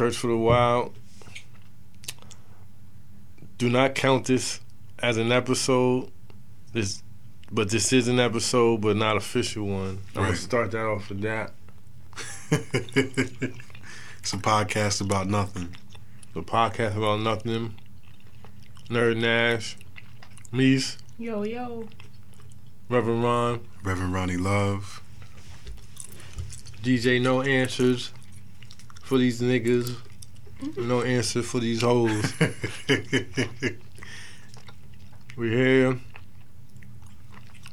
Church for a while. Do not count this as an episode. This, but this is an episode, but not official one. I'm gonna start that off with that. it's a podcast about nothing. The podcast about nothing. Nerd Nash, Meese, Yo, yo. Reverend Ron, Reverend Ronnie Love. DJ. No answers for these niggas. No answer for these hoes. We here.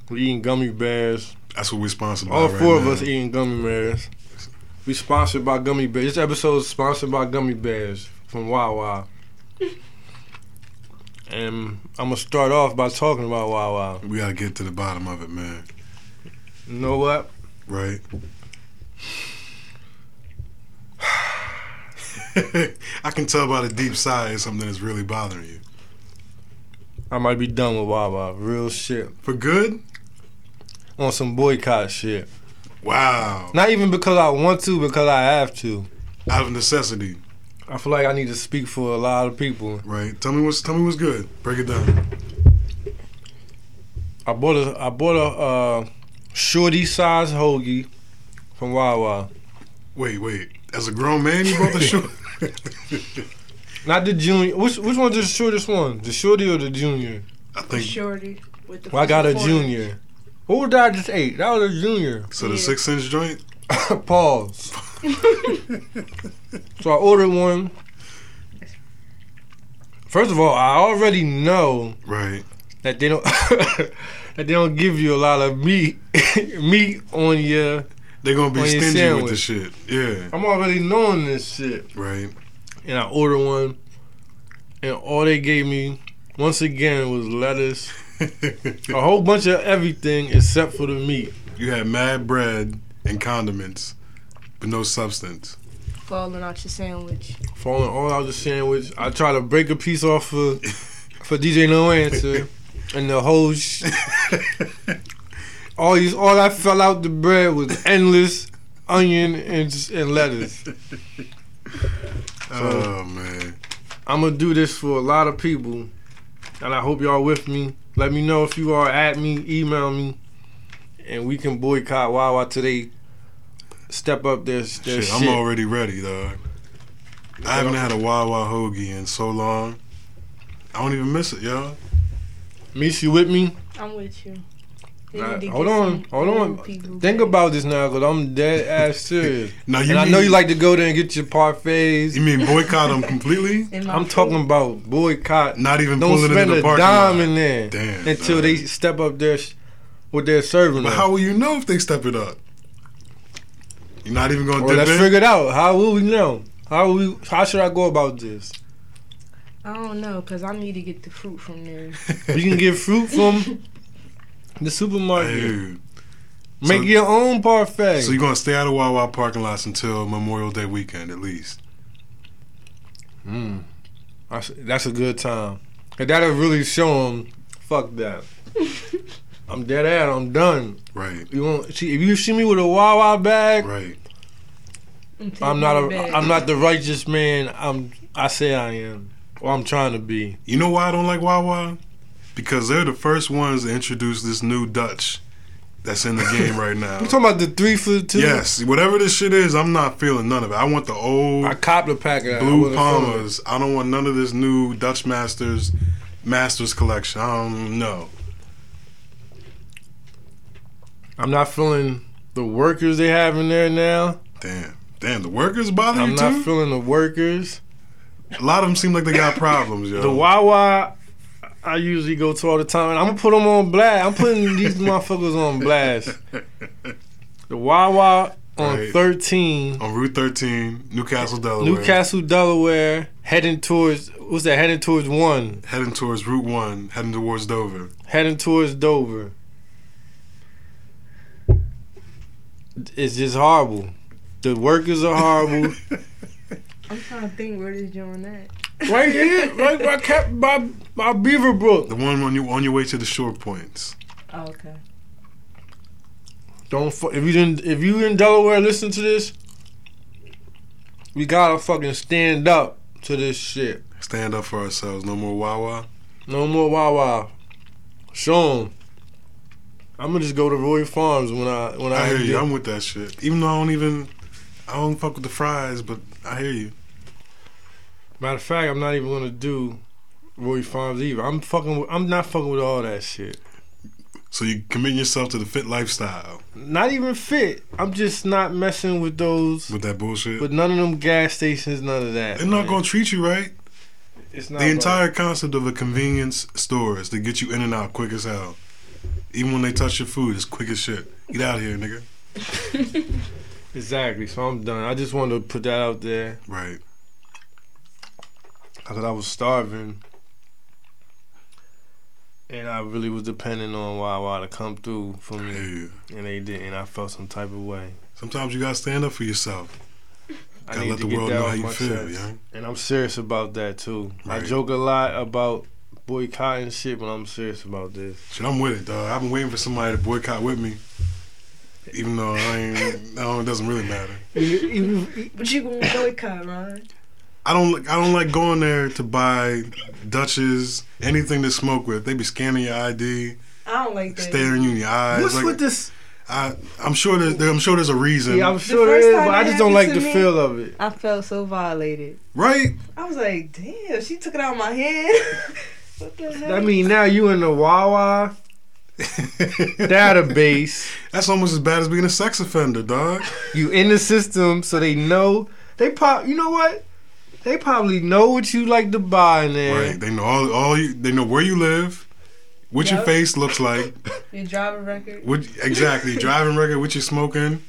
We eating gummy bears. That's what we're sponsored by. All right four of us eating gummy bears. We sponsored by gummy bears. This episode is sponsored by gummy bears from Wawa. and I'm gonna start off by talking about Wawa. We gotta get to the bottom of it, man. You know what? Right? I can tell by the deep sigh something that's really bothering you. I might be done with Wawa. Real shit. For good? On some boycott shit. Wow. Not even because I want to, because I have to. Out of necessity, I feel like I need to speak for a lot of people. right? Tell me what's tell me what's good. Break it down. I bought a I bought a uh, shorty size hoagie from Wawa. Wait, wait. As a grown man, you bought the shoe. Not the junior. Which which one's the shortest one? The shorty or the junior? I think The Shorty. With the Well, I got a four- junior. Who did I just ate? That was a junior. so. The six inch joint. Pause. so I ordered one. First of all, I already know Right. that they don't that they don't give you a lot of meat meat on your. They're gonna be On your stingy with the shit. Yeah. I'm already knowing this shit. Right. and I ordered one, and all they gave me once again was lettuce, a whole bunch of everything except for the meat. you had mad bread and condiments, but no substance. Falling out your sandwich. Falling all out the sandwich. I tried to break a piece off for for DJ No Answer, and the whole sh- all these all that fell out the bread was endless onion and and lettuce. oh man. I'm gonna do this for a lot of people, and I hope y'all with me. Let me know if you are at me, email me, and we can boycott Wawa today. Step up their, their Shit, shit. I'm already ready, dog. I haven't had a Wawa hoagie in so long. I don't even miss it, y'all. Miss you with me? I'm with you. They Nah, hold on, hold on. people Think back. about this now, cause I'm dead ass serious. Now you and I know you like to go there and get your parfaits. You mean boycott them completely? I'm food. talking about boycott. Not even Don't pulling spend into the a parking dime lot. in there Damn. until dog. they step up there sh- with their serving. But us. how will you know if they step it up? You're not even gonna Well, let's in. figure it out. How will we know? How will we? How should I go about this? I don't know, cause I need to get the fruit from there. You can get fruit from the supermarket. Dude. Make So- your own parfait. So you're gonna stay out of Wawa parking lots until Memorial Day weekend at least. Mm. That's, that's a good time. And that'll really show them. Fuck that. I'm dead ass. I'm done. Right. You want see if you see me with a Wawa bag? Right. I'm not a. I'm not the righteous man. I'm. I say I am. Or I'm trying to be. You know why I don't like Wawa? Because they're the first ones to introduce this new Dutch that's in the game right now. You talking about the three for two? Yes, whatever this shit is, I'm not feeling none of it. I want the old I copped a pack of Blue wasn't feeling it. Palmers. I don't want none of this new Dutch Masters Masters collection. I don't know. I'm not feeling the workers they have in there now. Damn. Damn, the workers bother you? I'm not feeling the workers. A lot of them seem like they got problems, yo. The Wawa, I usually go to all the time, and I'm gonna put them on blast. I'm putting these motherfuckers on blast. The Wawa on Right. 13, On Route 13, Newcastle, Delaware. Newcastle, Delaware, heading towards what's that? Heading towards one, Heading towards Route 1, heading towards Dover. heading towards Dover. It's just horrible. The workers are horrible. I'm trying to think where this joint at. Right here, right by Cap, by by Beaverbrook. The one on you on your way to the shore points. Oh, okay. Don't fu- if you didn't if you in Delaware listen to this, We gotta fucking stand up to this shit. Stand up for ourselves. No more Wawa. No more Wawa. Show 'em. I'm gonna just go to Roy Farms when I when I, I hear get- you. I'm with that shit. Even though I don't even, I don't fuck with the fries, but I hear you. Matter of fact, I'm not even gonna do Roy Farms either. I'm fucking. With, I'm not fucking with all that shit. So you commit yourself to the fit lifestyle Not even fit. I'm just not messing with those. with that bullshit. With none of them gas stations, none of that. They're not man. gonna treat you right. It's not The right. entire concept of a convenience store is to get you in and out quick as hell. Even when they touch your food, it's quick as shit. Get out of here, nigga. Exactly. So I'm done. I just wanted to put that out there Right. Because I was starving, and I really was depending on Wawa to come through for me, you. and they didn't. I felt some type of way. Sometimes you gotta stand up for yourself. I Gotta let the world know how you feel, chest. young. And I'm serious about that too. I joke a lot about boycotting shit, but I'm serious about this. Shit, I'm with it, dog. I've been waiting for somebody to boycott with me. Even though I ain't, no, it doesn't really matter. But you gonna boycott, Ron? I don't, like- I don't like going there to buy Dutches, anything to smoke with. They be scanning your ID, I don't like that. staring you in your eyes. What's like, with this? I, I'm sure there's, I'm sure there's a reason, Yeah, I'm sure first there is, but I just don't like the me- feel of it. I felt so violated. right? I was like, damn, she took it out of my hand. what the hell? I mean, now you in the Wawa database. That's almost as bad as being a sex offender, dog. You in the system, so they know. They pop. You know what? They probably know what you like to buy in there. Right? They know all, all you, they know where you live, what your face looks like, Your driver record, what exactly driving record, what you're smoking,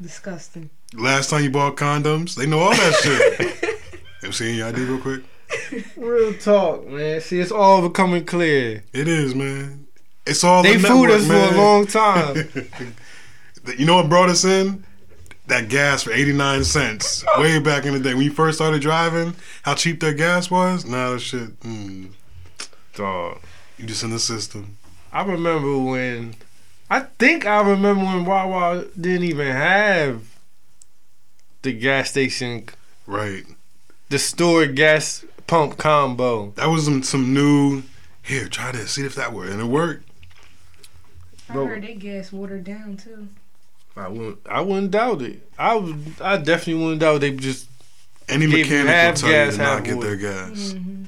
disgusting. last time you bought condoms. They know all that shit. I'm seeing your ID real quick. Real talk, man. See, it's all becoming clear. It is, man. It's all They the fooled network, us man. for a long time. you know what brought us in? That gas for 89 cents. Way back in the day. When you first started driving, how cheap that gas was? Now that shit, mm, Dog. you just in the system. I remember when. I think I remember when Wawa didn't even have the gas station, Right. the store gas pump combo. That was some, some new, here, try this, see if that worked. And it worked. I Bro. heard they gas watered down too. I wouldn't. I wouldn't doubt it. I would. I definitely wouldn't doubt they just. Any mechanic will half tell you gas, to not get wood. their gas. Mm-hmm.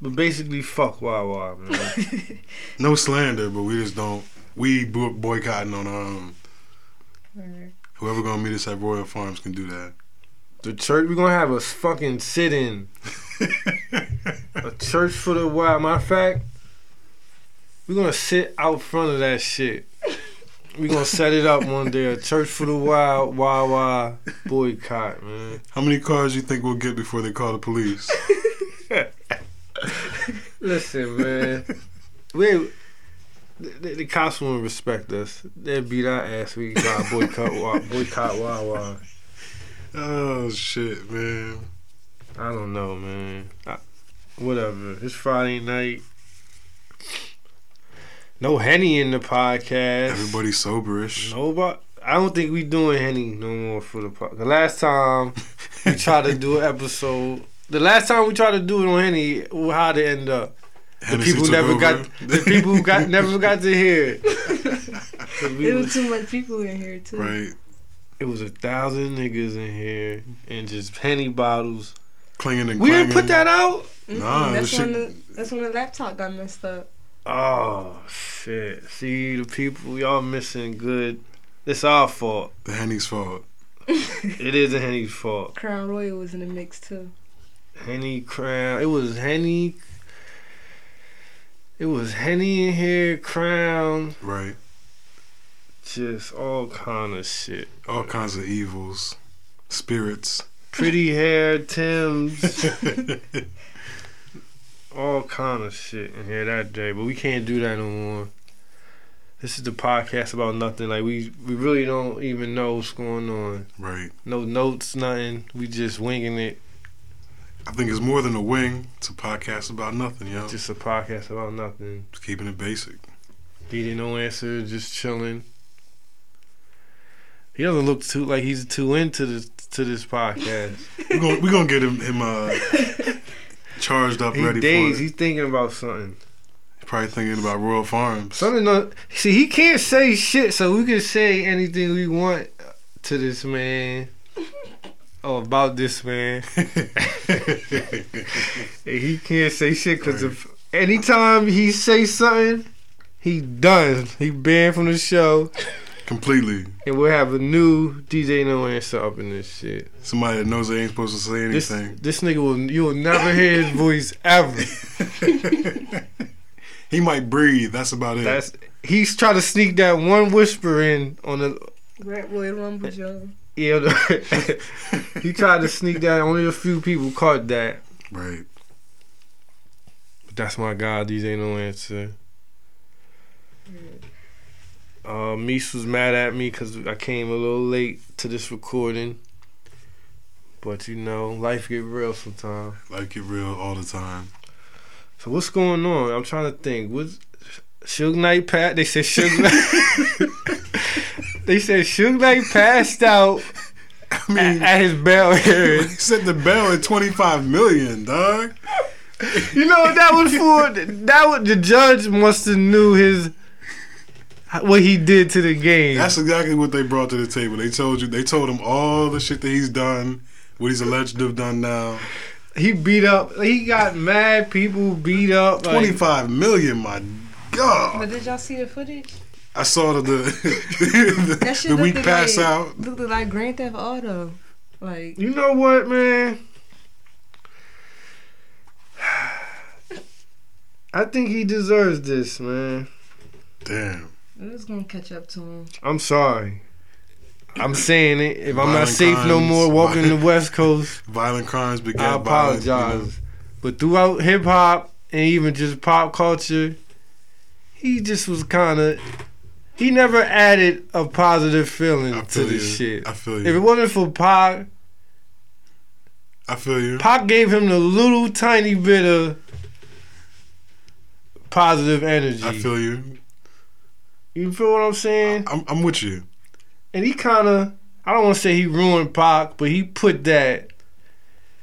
But basically, fuck Wawa, man. No slander, but we just don't. We boycotting on our own. Whoever gonna meet us at Royal Farms can do that. the church. We gonna have a fucking sit-in. A church for the wild. Matter of fact, we gonna sit out front of that shit. We gonna set it up one day. A church for the wild, Wawa boycott, man. How many cars you think we'll get before they call the police? Listen, man. We the, the cops won't respect us. They'll beat our ass. We got boycott, Wa- boycott Wawa. oh shit, man. I don't know, man. I, whatever. It's Friday night. No henny in the podcast. Everybody soberish. Nobody. I don't think we doing henny no more for the podcast. The last time we tried to do an episode, the last time we tried to do it on henny, how'd it end up? The Hennessy people never over. got. The people got never got to hear it. 'Cause we There was- was too much people in here too. right. it was a thousand niggas in here and just Henny bottles. Clinging and We didn't put that out. Mhm, Nah, that's when shit- the that's when the laptop got messed up. Oh shit! See the people y'all missing good. It's our fault. The Henny's fault. It is a Henny's fault. Crown Royal was in the mix too. Henny Crown. It was Henny. It was Henny in here, Crown, Right. just all kind of shit. All kinds of evils. Spirits. Pretty hair, Tim's, all kind of shit in here that day. But we can't do that no more. This is the podcast about nothing. Like we, we really don't even know what's going on. right. No notes, nothing. We just winging it. I think it's more than a wing. It's a podcast about nothing, yo. Just Just a podcast about nothing. Just keeping it basic. Didn't no answer, just chilling. He doesn't look too like he's too into this to this podcast. We're gonna we're gonna get him, him uh, charged up, He ready days. for it. He's thinking about something. Probably thinking about Royal Farms. Something. No, see, he can't say shit, so we can say anything we want to this man. Or about this man. He can't say shit because if anytime he say something, he done. He banned from the show, Completely. and we'll have a new DJ No Answer up in this shit. Somebody that knows they ain't supposed to say anything. this nigga will you will never hear his voice ever. he might breathe. That's about it. That's he's trying to sneak that one whisper in on the Rat Boy Rumble Joe. yeah. the- he tried to sneak that. Only a few people caught that. right. But that's my God. These ain't No Answer. Uh, Meese was mad at me because I came a little late to this recording. But you know, life get real sometimes. Like it real all the time. So what's going on? I'm trying to think. What's Suge Knight Pat? They said Suge Knight. they said Suge Knight passed out I mean, at his bell he hearing. set the bell at 25 million, dog. You know that was for? That was the judge must have knew his what he did to the game. That's exactly what they brought to the table. They told you, they told him all the shit that he's done, what he's alleged to have done now. he beat up. He got mad people beat up. Like, 25 million, my God. But did y'all see the footage? I saw the, the, That shit the week looked pass like, out. Looked like Grand Theft Auto. Like You know what, man? I think he deserves this, man. Damn. It was gonna catch up to him. I'm sorry. I'm saying it. If I'm not Violent safe no more walking the West Coast, Violent crimes beget I violence. you know. apologize. But throughout hip hop and even just pop culture, he just was kind of. He never added a positive feeling I to this you. shit. I feel you. If it wasn't for Pac, I feel you. Pac gave him the little tiny bit of positive energy. I feel you. You feel what I'm saying? I'm, I'm with you. and he kind of I don't want to say he ruined Pac, but he put that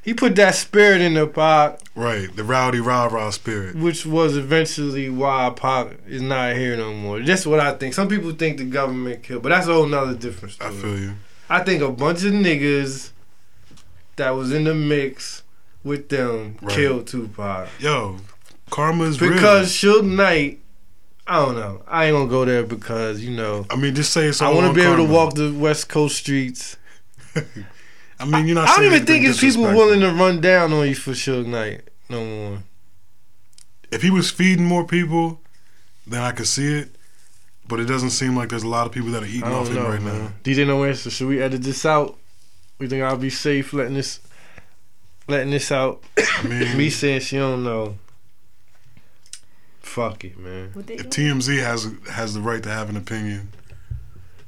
he put that spirit in the Pac, Right. The rowdy rah rah spirit. which was eventually why Pac is not here no more. That's what I think. Some people think the government killed, but that's a whole nother different I feel you. I think a bunch of niggas that was in the mix with them Right. killed Tupac Yo, karma's because Suge Knight. I don't know. I ain't gonna go there because you know. I mean, just say it's I want to be able to walk the West Coast streets. I mean, you're not. I don't even think it's people willing to run down on you for Suge Knight no more. If he was feeding more people, then I could see it. But it doesn't seem like there's a lot of people that are eating off don't him right man. now. DJ No Answer. Should we edit this out? We think I'll be safe letting this, letting this out. I mean, Me saying she don't know. Fuck it, man. If? TMZ has has the right to have an opinion,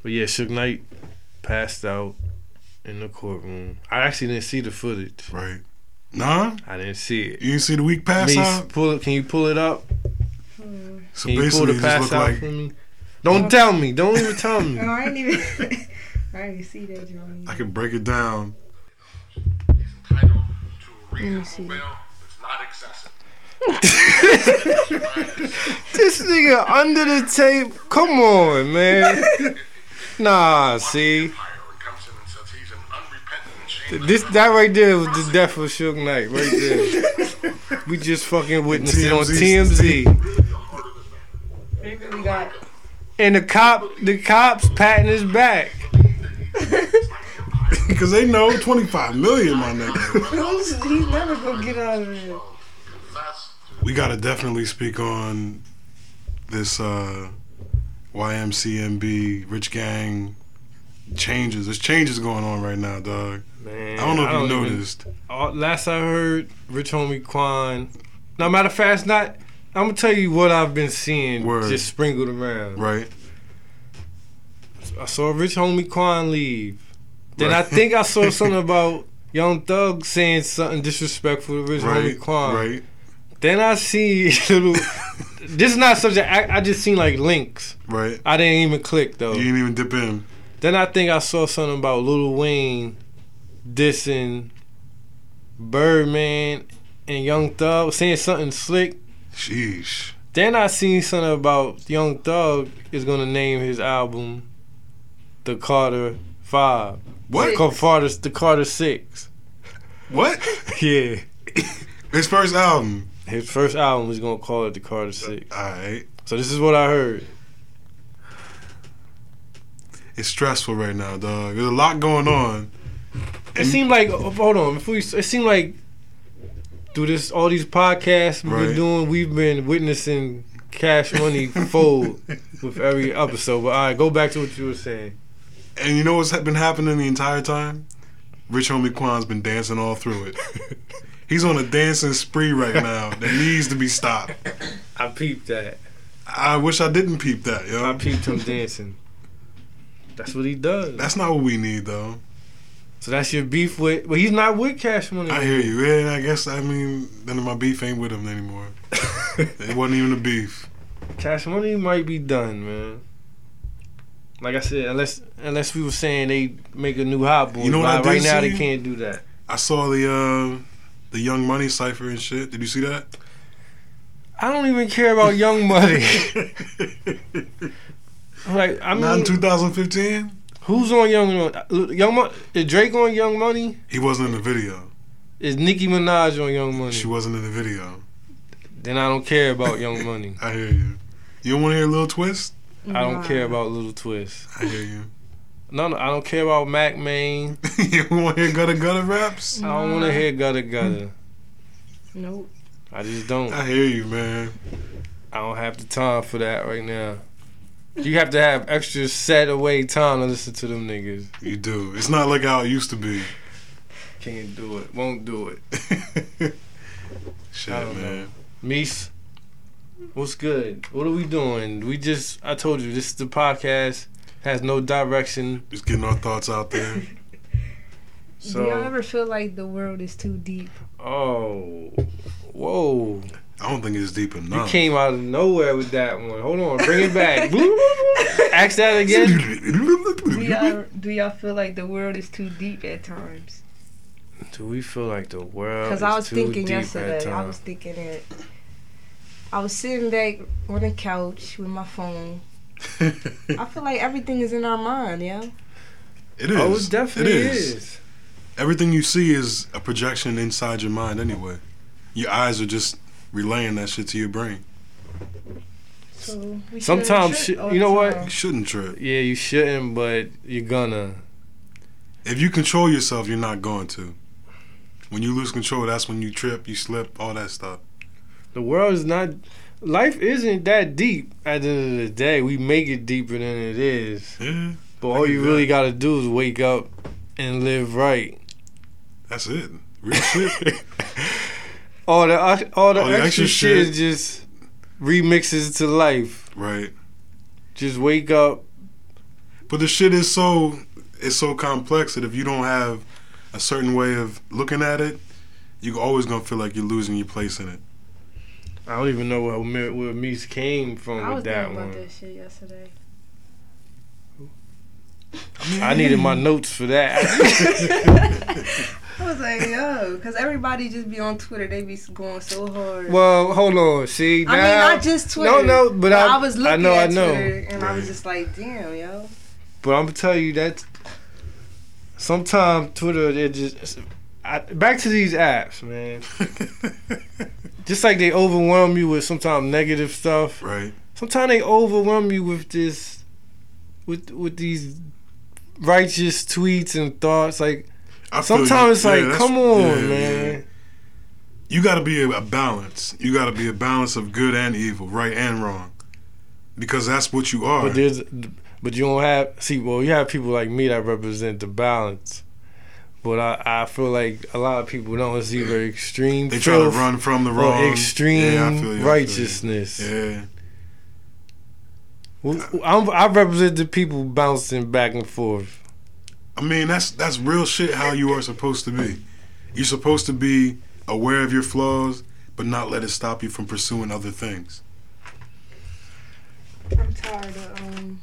But yeah, Suge Knight passed out in the courtroom. I actually didn't see the footage. right? Nah, I didn't see it. you didn't see the week pass Me, out. pull it. Can you pull it up? Hmm. So Can you pull the pass out like for me? Don't tell me. Don't even tell me. Oh, I ain't even. I didn't see that, Johnny. I could break it down. entitled to a reasonable see. bail that's not excessive. This nigga under the tape. Come on, man. Nah, see. Empire who comes in and says he's an unrepentant and shameless This that right there was the death of Suge Knight right there. we just fucking witnessed it on TMZ. TMZ. They. And the cop the cops patting his back. Because they know 25 million, my nigga. He's, he's never gonna get out of there. We got to definitely speak on this uh, YMCMB, Rich Gang changes. There's changes going on right now, dog. Man, I don't know if you even- noticed. uh, last I heard, Rich Homie Quan. Now, matter of fact, not. I'm gonna tell you what I've been seeing Word. just sprinkled around. Right? I saw Rich Homie Quan leave. Then I think I saw something about Young Thug saying something disrespectful to Rich Right? Homie Quan. Right? Then I see little. this is not such a. I, I just seen like links. Right? I didn't even click though. You didn't even dip in. Then I think I saw something about Lil Wayne dissing Birdman and Young Thug, saying something slick. Sheesh. Then I seen something about Young Thug is gonna name his album the Carter Five. What? Called Carter, the Carter Six. What? Yeah. His first album. His first album is gonna call it the Carter Six. Alright. So this is what I heard. It's stressful right now, dog. There's a lot going on. It seemed like oh, hold on before you, it seemed like through this all these podcasts we've Right. been doing, we've been witnessing Cash Money fold with every episode. But all right, go back to what you were saying. And you know what's been happening the entire time? Rich Homie Quan's been dancing all through it. He's on a dancing spree right now that needs to be stopped. I peeped that. I wish I didn't peep that, yo. I peeped him dancing. That's what he does. That's not what we need, though. so that's your beef with. Well, he's not with Cash Money. I hear you. Yeah, I guess, I mean, then my beef ain't with him anymore. It wasn't even a beef. Cash Money might be done, man. Like I said, unless unless we were saying they make a new hot boy. You know what I right now they can't do that. I saw the uh, the Young Money cipher and shit. Did you see that? I don't even care about Young Money. like I'm Not in 2015. who's on Young Money? Young Money is Drake on Young Money? He wasn't in the video. Is Nicki Minaj on Young Money? She wasn't in the video. Then I don't care about Young Money. I hear you. You don't want to hear a Lil Twist? I don't care about Lil Twist. I hear you. No, no, I don't care about Mack Maine. you want to hear Gudda Gudda raps? I don't want to hear Gudda Gudda. Nope. I just don't. I hear you, man. I don't have the time for that right now. You have to have extra set away time to listen to them niggas. You do. It's not like how it used to be. Can't do it. Won't do it. Shit, I don't man. Meese, what's good? What are we doing? We just, I told you, this is the podcast. Has no direction. Just getting our thoughts out there. Do y'all ever feel like the world is too deep? oh, whoa. I don't think it's deep enough. You came out of nowhere with that one. Hold on, bring it back. Ask that again. Do y'all do y'all feel like the world is too deep at times? Do we feel like the world? Because I was thinking yesterday, I was thinking that I was sitting back on the couch with my phone. I feel like everything is in our mind, yeah. It is. Oh, it definitely It is. Everything you see is a projection inside your mind anyway. Your eyes are just relaying that shit to your brain. So we shouldn't Sometimes trip shit- all you know what? You shouldn't trip. Yeah, you shouldn't, but you're gonna. If you control yourself, you're not going to. When you lose control, that's when you trip, you slip, all that stuff. The world is not. Life isn't that deep. At the end of the day, we make it deeper than it is. Yeah, But all you really gotta do is wake up and live right. that's it. Real shit. All the all the, All the extra, extra shit just remixes to life. right. Just wake up. But the shit is so it's so complex that if you don't have a certain way of looking at it, you're always gonna feel like you're losing your place in it. I don't even know where where, where Meese came from I was with that thinking about that shit yesterday. I needed my notes for that. I was like, yo, because everybody just be on Twitter. They be going so hard. well, hold on. See now. I mean, not just Twitter. No, no, but I- I was looking I know, I know. Twitter and I was just like, damn, yo. But I'm gonna tell you that sometimes Twitter it just I, back to these apps, man. Just like they overwhelm you with sometimes negative stuff. right. Sometimes they overwhelm you with this, with with these righteous tweets and thoughts. Like I sometimes it's Yeah, like, come on, yeah, man. yeah. You got to be a, a balance. You got to be a balance of good and evil, right and wrong, because that's what you are. But there's, but you don't have. See, well, you have people like me that represent the balance. But I, I feel like a lot of people don't see very extreme. they try to run from the or wrong extreme Yeah, I feel you, I feel you. righteousness. Yeah, Well, I'm, I represent the people bouncing back and forth. I mean that's that's real shit. How you are supposed to be. You're supposed to be aware of your flaws, but not let it stop you from pursuing other things. I'm tired of um.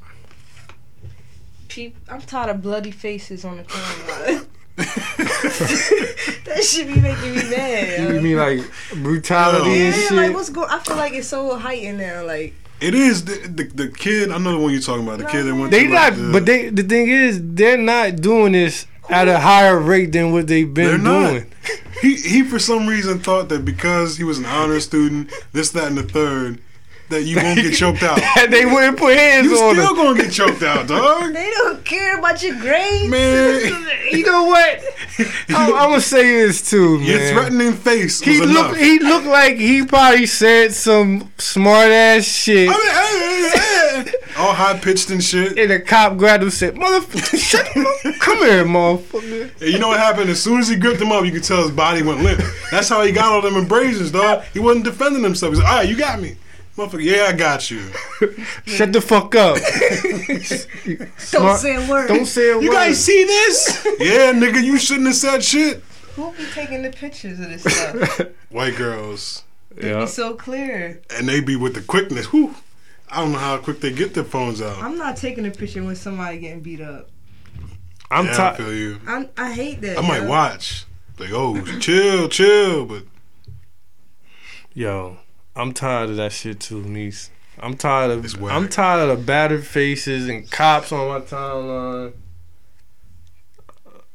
Peop- I'm tired of bloody faces on the timeline. That should be making me mad. You mean like brutality Yo. and yeah, shit? like what's going? I feel like it's so heightened now. Like It is the, the the kid. I know the one you're talking about. The kid that went. they to, not, like, the, but they. The thing is, they're not doing this at a higher rate than what they've They're been not. doing. He he for some reason thought that because he was an honor student, this, that, and the third, that you won't get choked out. And they wouldn't put hands You on You still him. gonna get choked out, dog. they don't care about your grades. Man, You know what? I'm, I'm gonna say this too, man. your threatening face he looked. He looked like he probably said some smart ass shit. I mean, eh, eh. all high pitched and shit. And the cop grabbed him and said, Motherfucker, shut up. Come here, motherfucker. And you know what happened? As soon as he gripped him up, you could tell his body went limp. That's how he got all them abrasions, dog. He wasn't defending himself. He's like, all right, you got me. Motherfucker, yeah, I got you. Shut the fuck up. Don't say a word. Don't say a You word. guys see this? yeah, nigga, you shouldn't have said shit. Who be taking the pictures of this stuff? White girls. Yeah. It's so clear. And they be with the quickness. Whew. I don't know how quick they get their phones out. I'm not taking a picture with somebody getting beat up. I'm yeah, I tired. feel you. I'm, I hate that. I might yo. watch. Like, oh, chill, chill. But Yo, I'm tired of that shit too, niece. I'm tired of. whack. I'm tired of the battered faces and cops on my timeline.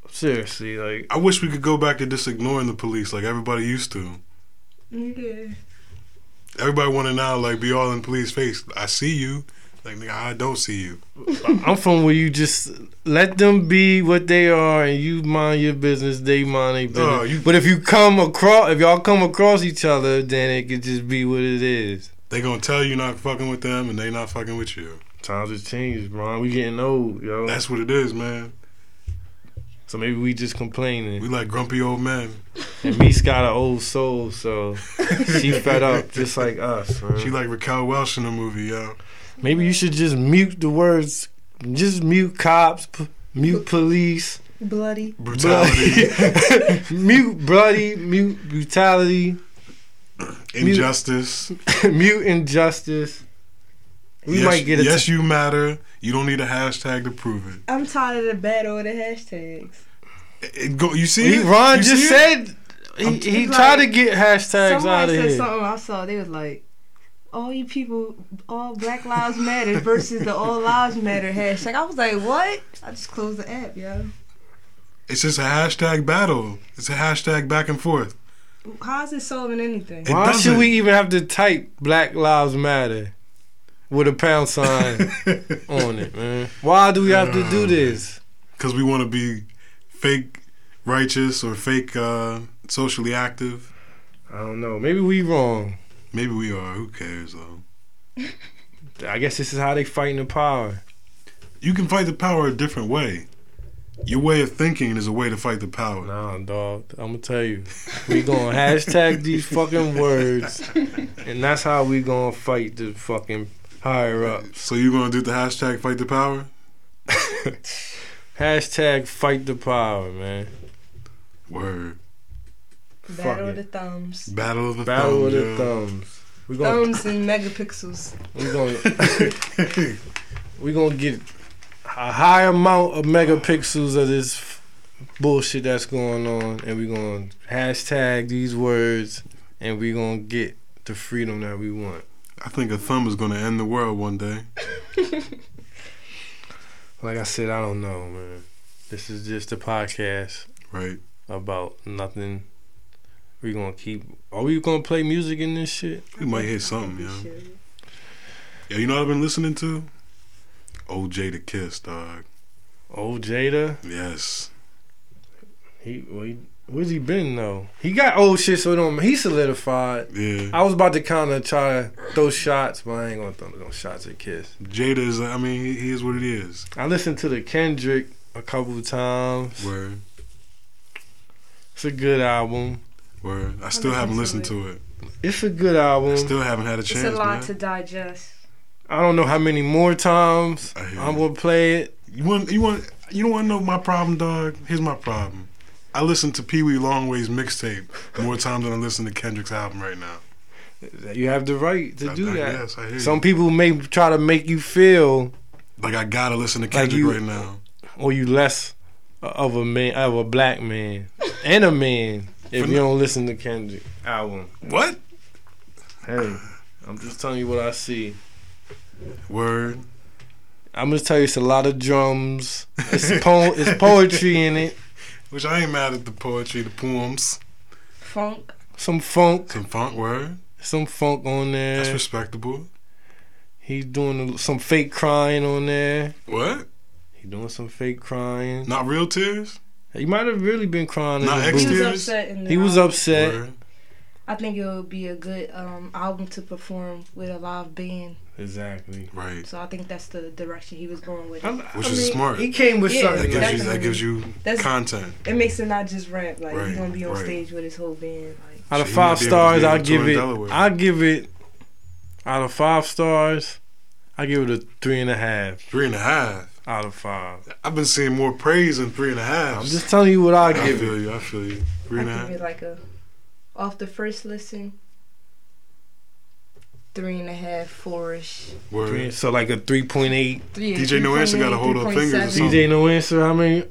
Seriously, like I wish we could go back to just ignoring the police like everybody used to. Yeah. Everybody want to now like be all in police face. I see you. Like nigga, I don't see you. I'm from where you just let them be what they are, and you mind your business. They mind their business. Oh, you- but if you come across, if y'all come across each other, then it could just be what it is. They gonna tell you not fucking with them, and they not fucking with you. Times have changed, bro. We getting old, yo. That's what it is, man. so maybe we just complaining. We like grumpy old men. And Meese got an old soul, so she fed up just like us. man. She like Raquel Welch in the movie, yo. Maybe you should just mute the words. Just mute cops, p- mute police, Bloody. Brutality, mute bloody, mute brutality, injustice. mute injustice. We yes, might get a yes, you matter. You don't need a hashtag to prove it. I'm tired of the battle of the hashtags. It- it go, you see He. Ron You just see it? said he, he It's tried like- to get hashtags out of here. Somebody said something I saw. They was like, all you people, all Black Lives Matter versus the All Lives Matter hashtag. I was like, what? I just closed the app, yo. It's just a hashtag battle. It's a hashtag back and forth. How is it solving anything? It Why should doesn't. we even have to type Black Lives Matter with a pound sign on it, man? Why do we have to do this? Because we want to be fake righteous or fake uh, socially active. I don't know. Maybe we wrong. Maybe we are. Who cares though? I guess this is how they fighting the power. You can fight the power a different way. Your way of thinking is a way to fight the power. Nah, dog. I'm gonna tell you. We gonna hashtag these fucking words, and that's how we gonna fight the fucking higher up. So you gonna do the hashtag fight the power? Hashtag fight the power, man. Word. Fuck Battle it. of the thumbs. Battle of the Battle of thumbs. the yo. thumbs. We gonna Thumbs and megapixels. we gonna we gonna get a high amount of megapixels of this f- bullshit that's going on, and we gonna hashtag these words, and we gonna get the freedom that we want. I think a thumb is gonna end the world one day. Like I said, I don't know, man. This is just a podcast Right. about nothing. We gonna keep. Are we gonna play music in this shit? We might hit something, yo. Yeah, you know what I've been listening to? OJ the Kiss, dog. Old Jada, Yes. he, well, he where's he been though? He got old shit, so it don't. He solidified. Yeah. I was about to kind of try to throw shots, but I ain't gonna throw no shots at Kiss. Jada is, I mean, he, he is what it is. I listened to the Kendrick a couple of times. Word. It's a good album. Word. I still haven't listened it. to it. It's a good album. Still haven't had a chance. It's a lot man. to digest. I don't know how many more times I hear I'm gonna play it. You want you want you don't want to know my problem, dog? Here's my problem. I listen to Pee Wee Longway's mixtape more times than I listen to Kendrick's album right now. You have the right to I- do I that. guess, I hear Some you. people may try to make you feel Like I gotta listen to Kendrick you- right now. or you less of a man, of a black man, and a man. If you don't listen to Kendrick album, What? hey, I'm just telling you what I see. Word. I'm just telling you, it's a lot of drums. It's po- it's poetry in it. Which I ain't mad at the poetry, the poems. Funk. Some funk, Some funk word. some funk on there. That's respectable. He's doing some fake crying on there. What? He doing some fake crying. Not real tears? He might have really been crying. Not in the He was upset. In the He was upset. Word. I think it would be a good um, album to perform with a live band. Exactly. Right. So I think that's the direction he was going with. I- It, I Which is smart. He came with Yeah, That something. gives you that gives you That's- content. it makes it not just rap. Like Right, he's gonna be on right. stage with his whole band. Like Out of Shit, five might be able to stars, I give it. I give it. Out of five stars, I give it a three and a half Three and a half. Out of five. I've been seeing more praise than three and a half. I'm just telling you what I I give it. feel you. I feel you. Three I and a give half. it like a off the first listen. Three and a half, four-ish. Word. So like a three point eight. Three, DJ No Answer gotta 3.8, hold up fingers or DJ No Answer. How many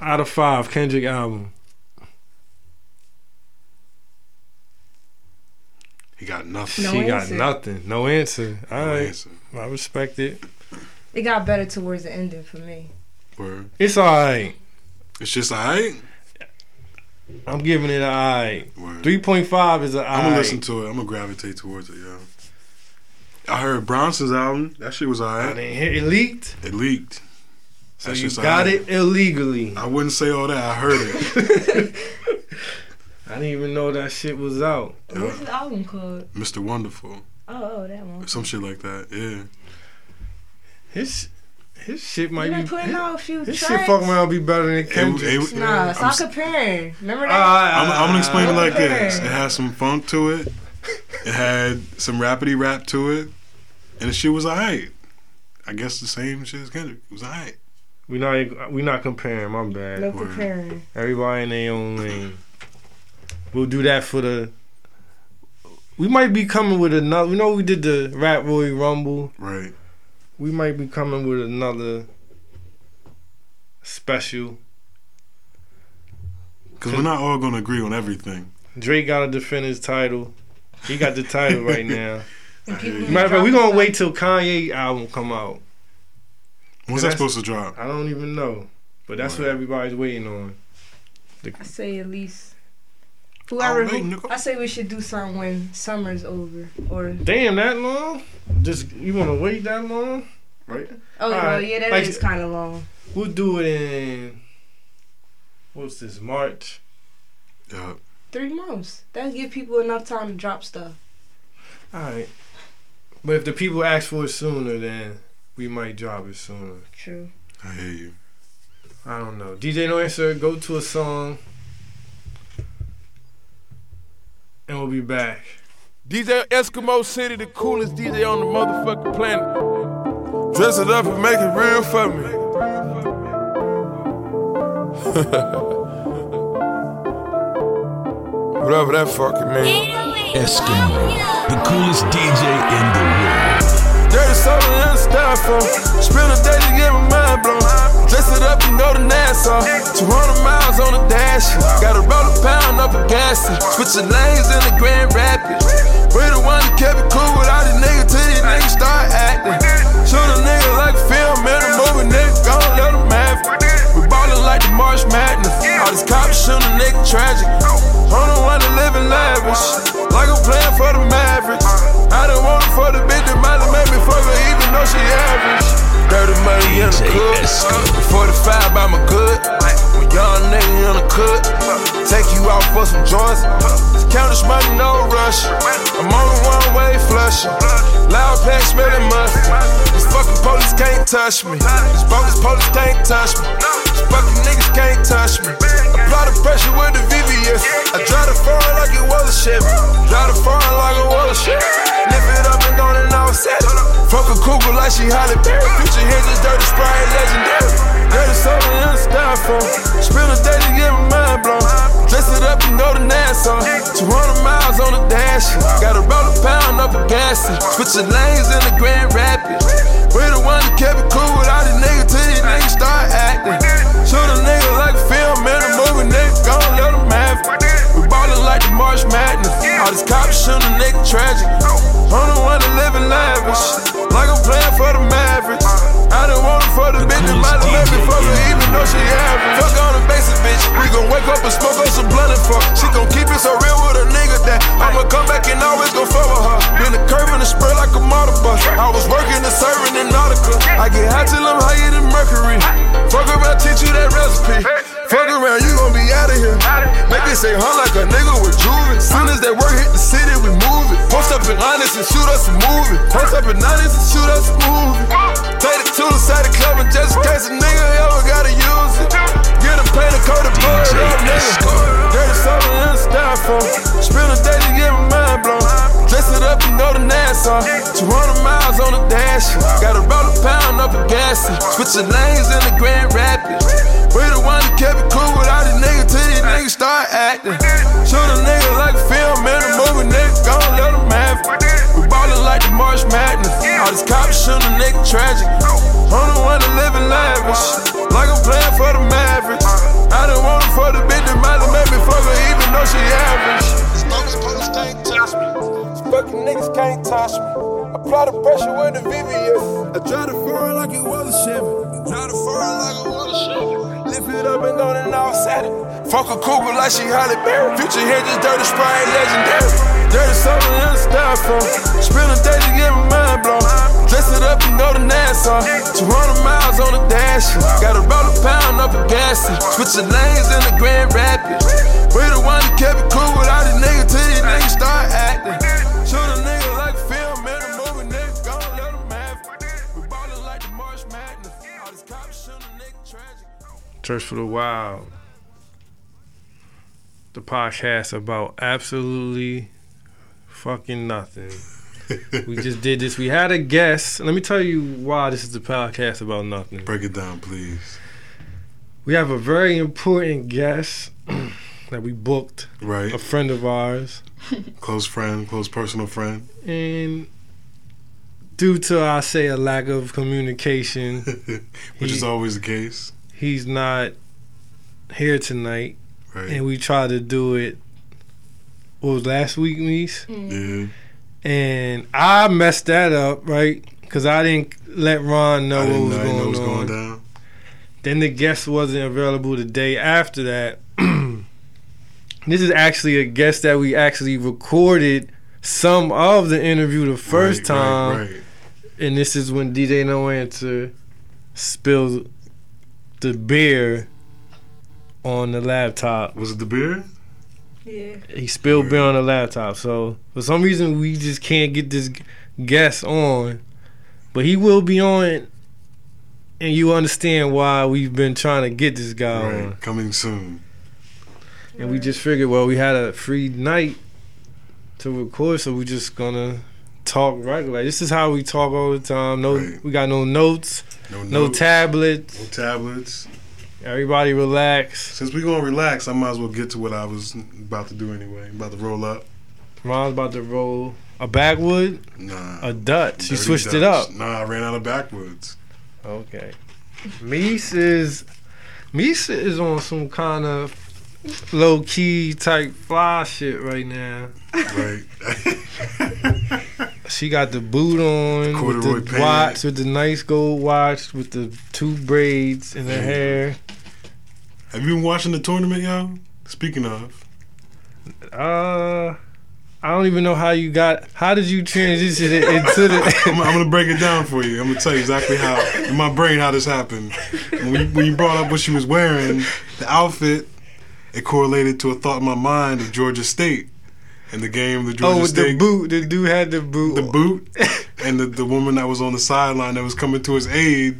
out of five Kendrick album? He got nothing. No she answer. got nothing. No answer. All No right, answer. I respect it. It got better towards the ending for me. Word. It's all right. It's just alright. I'm giving it a I. Three point five is an I'm gonna listen to it. I'm gonna gravitate towards it, yo. I heard Bronson's album. That shit was alright. I didn't hear it leaked, It leaked. so That you shit's got alright. it illegally. I wouldn't say all that. I heard it. I didn't even know that shit was out. What's the album called? Mr. Wonderful. Oh, oh, that one. Some shit like that. Yeah. His his shit might been be. putting His, out a few his tracks. shit fucking around be better than Kendrick's. it- Nah, I'm stop comparing. Remember that? Ah, I'm, I'm gonna uh, explain it like Okay. this. It has some funk to it. It had some rapidy rap to it, and the shit was alright. I guess the same shit as Kendrick. It was alright. We not we not comparing. My bad. no Word. comparing. Everybody in their own lane. We'll do that for the. We might be coming with another. You know, we did the Rap Roy Rumble. Right. We might be coming with another special. Because we're not all gonna agree on everything. Drake got to defend his title. He got the title right now. And people hear you. be Matter of fact, we dropping gonna wait till Kanye album come out. When's that supposed to drop? I don't even know, but that's what everybody's waiting on. stuff. I say at least. Whoever. Wait, who. I say we should do something when summer's over. Or. Damn, that long? Just you want to wait that long? Right. Oh, well, Alright, yeah, that like- is kind of long. We'll do it in what's this March? Yeah. Three months. That'll give people enough time to drop stuff. All right. But if the people ask for it sooner, then we might drop it sooner. True. I hear you. I don't know. DJ No Answer, go to a song, and we'll be back. DJ Eskimo City, the coolest DJ on the motherfucking planet. Dress it up and make it real for me. Whatever that fucking means. Eskimo, the coolest DJ in the world. Dirty soda and styrofoam. Spend a day to get my mind blown. Dress it up and go to Nassau. 200 miles on the dash. Gotta roll a pound up a gas. Switching lanes in the Grand Rapids. We the one that kept it cool without these niggas till these niggas start acting. A nigga. Gon' let them have it. We ballin' like the March Madness. All these cops shoot a nigga tragic. The one that live in lavish. Like I'm playing for the Mavericks. I don't want it for the bitch that might have made me fuck her even though she average. Dirty money in the. Esco. 45 by my good. Young nigga in the cook. Take you out for some joints. Count this money, no rush. I'm on the one way flushing. Loud pack smelling mustard. These fucking police can't touch me. These bogus police can't touch me. These fucking niggas can't touch me. Apply the pressure with the VVS. I drive the foreign like it was a ship. Drive the foreign like it was a ship. Lift it up and go and offset it. Fuck a cougar like she Halle Berry. Future hits is dirty sprite legendary. Dirty soda in the styrofoam. Spend a day to get my mind blown. Dress it up and go to Nassau. 200 miles on the dash. Gotta roll a pound up a gas. Switching lanes in the Grand Rapids. We the one that kept it cool without these niggas till these niggas start acting nigga, gon' let him have it. We ballin' like the March Madness. All these cops shootin' a nigga tragic. I'm the one that livin' lavish. Like I'm playin' for the Mavericks. I done want it for the bitch that might have let me fuck her even though she average. Fuck on the basic bitch. We gon' wake up and smoke up some blunt and fuck. She gon' keep it so real with a nigga that I'ma come back and always go fuck her. Been a curve and a spray like a model, bus. I was working and serving in Nautica. I get high till I'm higher than Mercury. Say huh like a nigga with juvie. Soon as that work hit the city, we move it. Post up in honest and shoot us a movie. Post up in honest and shoot us a movie. Take it to the tool inside the club and just in case a nigga ever gotta use it. Get a paint a coat of blood up, nigga. Dirty something in the styrofoam. Spend a day to get my mind blown. Dress it up and go to Nassau. 200 miles on the dash. Got a roll a pound up a gas. Switching lanes in the Grand Rapids. We the one that kept it cool without the nigga till these niggas start acting. Shoot a nigga like a film in a movie, nigga, gon' let him have it. We ballin' like the March Madness. All these cops shooting a nigga tragic. I'm the one that live in lavish. Like I'm playing for the Mavericks. I done want it for the bitch that might have made me fuck her even though she average. As long as police can't touch me. Fucking niggas can't touch me. Apply the pressure with the VVS. I try to foreign like it was a Chevy. Try to foreign like it was a Chevy. Lift it up and go offset it. Fuck a cougar like she Halle Berry. Future just dirty spray legendary. Dirty something in the styrofoam. Spend a day to get my mind blown. Dress it up and go to Nassau. 200 miles on the dash. Got a roll pound up a gas. Switching lanes in the Grand Rapids. We the one that kept it cool without the nigga till these niggas start acting. Church for the Wild. The podcast about absolutely fucking nothing. we just did this. We had a guest. Let me tell you why this is the podcast about nothing. Break it down, please. We have a very important guest that we booked, Right. a friend of ours, Close friend, close personal friend. and due to I say a lack of communication, Which He- is always the case. He's not here tonight. Right. And we tried to do it. What was last week, Mies? Mm-hmm. yeah. And I messed that up, right? Because I didn't let Ron know I what was know, going know what was on. going down. Then the guest wasn't available the day after that. this is actually a guest that we actually recorded some of the interview the first Right, time. Right, right. And this is when DJ No Answer spilled the beer on the laptop. Was it the beer? Yeah. He spilled beer on the laptop. So for some reason we just can't get this guest on. But he will be on and you understand why we've been trying to get this guy on. Coming soon. And we just figured, well, we had a free night to record, so we're just gonna talk regular. This is how we talk all the time. No, Right. we got no notes, No, no notes, tablets. No tablets. Everybody relax. Since we're gonna relax, I might as well get to what I was about to do anyway. about to roll up. Ron's about to roll a backwood, Nah. a Dutch. You switched it up. Nah, I ran out of backwoods. Okay. Meese is Meese is on some kind of low key type fly shit right now. Right. She got the boot on with the pants. watch, with the nice gold watch, with the two braids in her Yeah. hair. Have you been watching the tournament, y'all? Speaking of, Uh, I don't even know how you got. How did you transition it into I'm, the? I'm gonna break it down for you. I'm gonna tell you exactly how in my brain how this happened. When you, when you brought up what she was wearing, the outfit, it correlated to a thought in my mind of Georgia State and the game, the Georgia oh, with the boot. The dude had the boot. the boot, and the, the woman that was on the sideline that was coming to his aid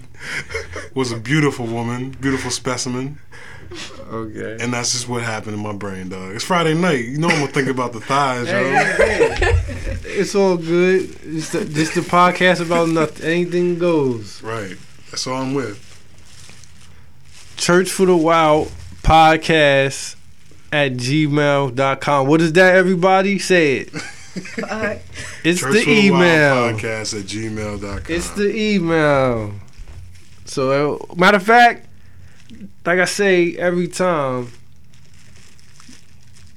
was a beautiful woman, beautiful specimen. Okay. And that's just what happened in my brain, dog. It's Friday night. You know I'm gonna think about the thighs, yo. It's all good. It's the, just the podcast about nothing. Anything goes. Right. That's all I'm with. Church for the Wild podcast at gmail.com. What is that, everybody? Say it. Alright. It's Church the for the Wild email. Podcast at gmail.com. It's the email. So, uh, matter of fact, like I say every time,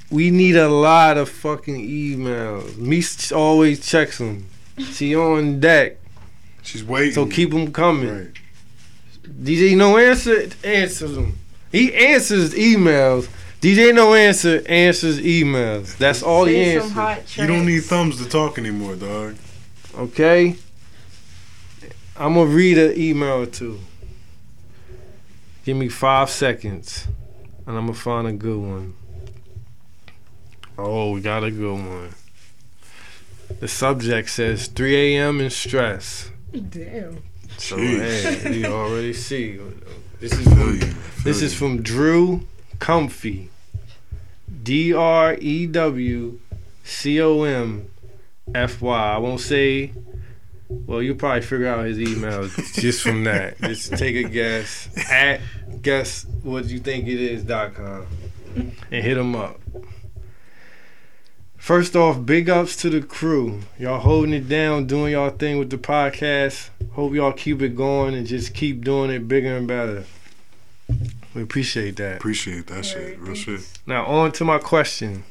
we need a lot of fucking emails. Me always checks them. She on deck, She's waiting. so keep them coming. Right. DJ No Answer answers them. He answers emails. DJ No Answer answers emails. That's all he Say some answers. hot You don't need tracks. thumbs to talk anymore, dog. Okay. I'm gonna read an email or two. Give me five seconds, and I'm gonna find a good one. Oh, we got a good one. The subject says 3 a.m. in stress. Damn. So Jeez. hey, you already see. This is Feel from you. Feel this is you. from Drew Comfy. D R E W C O M F Y. I won't say. Well, you'll probably figure out his email just from that. Just take a guess. At guess what you think it is dot com and hit him up. First off, big ups to the crew. Y'all holding it down, doing y'all thing with the podcast. Hope y'all keep it going and just keep doing it bigger and better. We appreciate that. Appreciate that shit. Real shit. Now on to my question.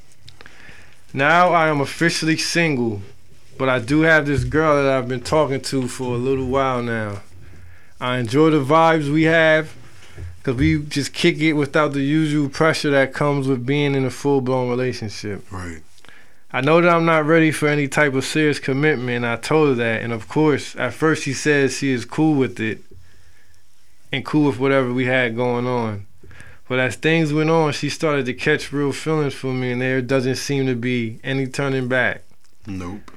Now I am officially single, but I do have this girl that I've been talking to for a little while now. I enjoy the vibes we have because we just kick it without the usual pressure that comes with being in a full blown relationship. Right. I know that I'm not ready for any type of serious commitment, and I told her that. And of course, at first she says she is cool with it and cool with whatever we had going on. But as things went on, she started to catch real feelings for me, and there doesn't seem to be any turning back. Nope.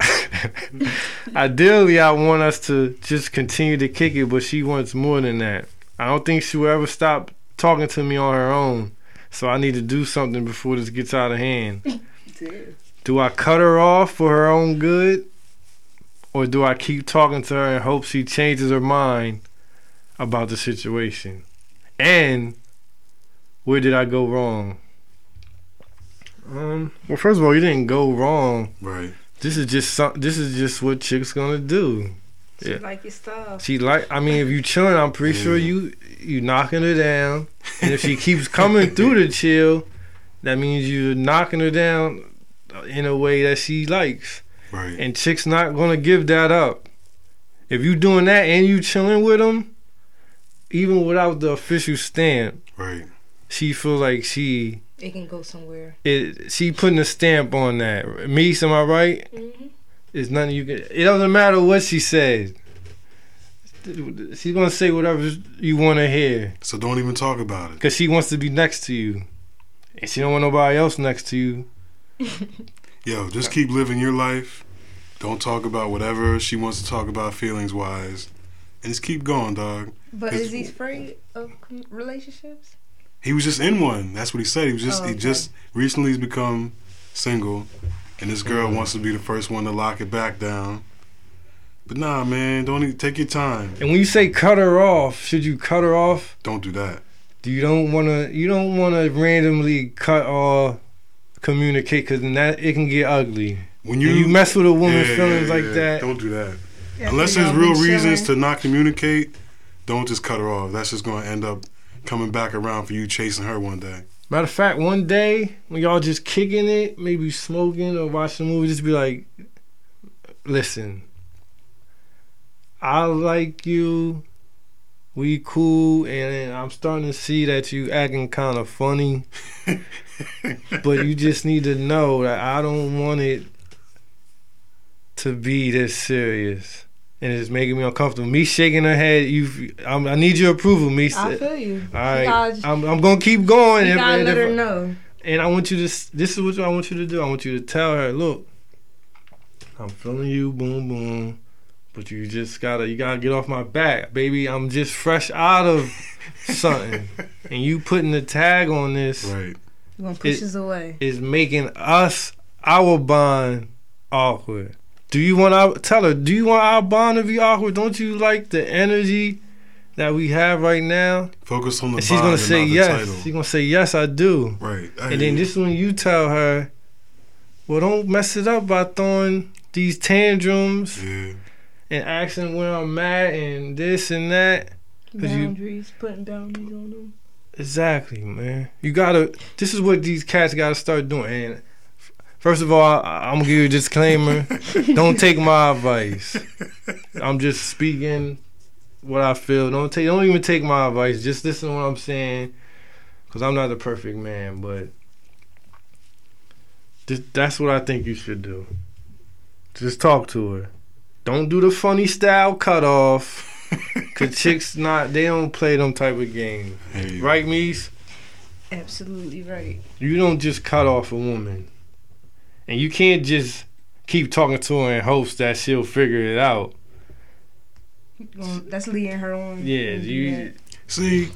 Ideally, I want us to just continue to kick it, but she wants more than that. I don't think she will ever stop talking to me on her own, so I need to do something before this gets out of hand. Do I cut her off for her own good? Or do I keep talking to her and hope she changes her mind about the situation? And where did I go wrong? Um, well, first of all, you didn't go wrong. Right. This is just some, this is just what chicks gonna do. She Yeah. like your stuff. She like I mean if you chilling, I'm pretty sure you you knocking her down. And if she keeps coming through the chill, that means you're knocking her down in a way that she likes. Right. And chicks not gonna give that up. If you doing that and you chilling with them, even without the official stamp, right. she feels like she It can go somewhere. it she putting a stamp on that. Me, am I right? Mm-hmm. It's nothing you can. It doesn't matter what she says. She's gonna say whatever you want to hear, So don't even talk about it. cause she wants to be next to you, and she don't want nobody else next to you. Yo, just keep living your life. Don't talk about whatever she wants to talk about feelings wise. And just keep going, dog. But is he afraid of relationships? He was just in one. That's what he said. He was just Oh, he just recently he's become single and this girl Mm. wants to be the first one to lock it back down. But nah, man, don't even take your time. And when you say cut her off, should you cut her off? Don't do that. Do you don't want to? You don't want to randomly cut or communicate, cause then that it can get ugly. When You, you, you mess with a woman's Yeah, feelings yeah, like yeah. that. Don't do that. Yeah, Unless there's real reasons chilling? to not communicate, don't just cut her off. That's just gonna end up coming back around for you chasing her one day. Matter of fact, one day when y'all just kicking it, maybe smoking or watching a movie, just be like, listen, I like you, we cool, and I'm starting to see that you acting kind of funny, but you just need to know that I don't want it to be this serious. And it's making me uncomfortable. Me shaking her head, you, I'm, need your approval. Me, I say- feel you. all right, gotta, I'm, I'm gonna keep going. you if- gotta and let if- her know. and I want you to. This is what I want you to do. I want you to tell her, look, I'm feeling you, boom, boom, but you just gotta, you gotta get off my back, baby. I'm just fresh out of something, and you putting the tag on this Right. You gonna push It- us away. is making us our bond awkward. Do you want our tell her? Do you want our bond to be awkward? Don't you like the energy that we have right now? Focus on the And she's vibe gonna and say yes. She's gonna say yes, I do. Right. I And then you. this is when you tell her, well, don't mess it up by throwing these tantrums Yeah. and asking where I'm at and this and that. 'Cause you- Boundaries, putting boundaries on them. Exactly, man. You gotta. This is what these cats gotta start doing. And f- first of all, I, I'm gonna give you a disclaimer. don't take my advice. I'm just speaking what I feel. Don't take. Don't even take my advice. Just listen to what I'm saying, because I'm not the perfect man. But this, that's what I think you should do. Just talk to her. Don't do the funny style cutoff. Cause chicks not they don't play them type of games. Hey, Right, Mies? Absolutely right. You don't just cut off a woman. And you can't just keep talking to her in hopes that she'll figure it out. That's leading her on. Yeah, you. See,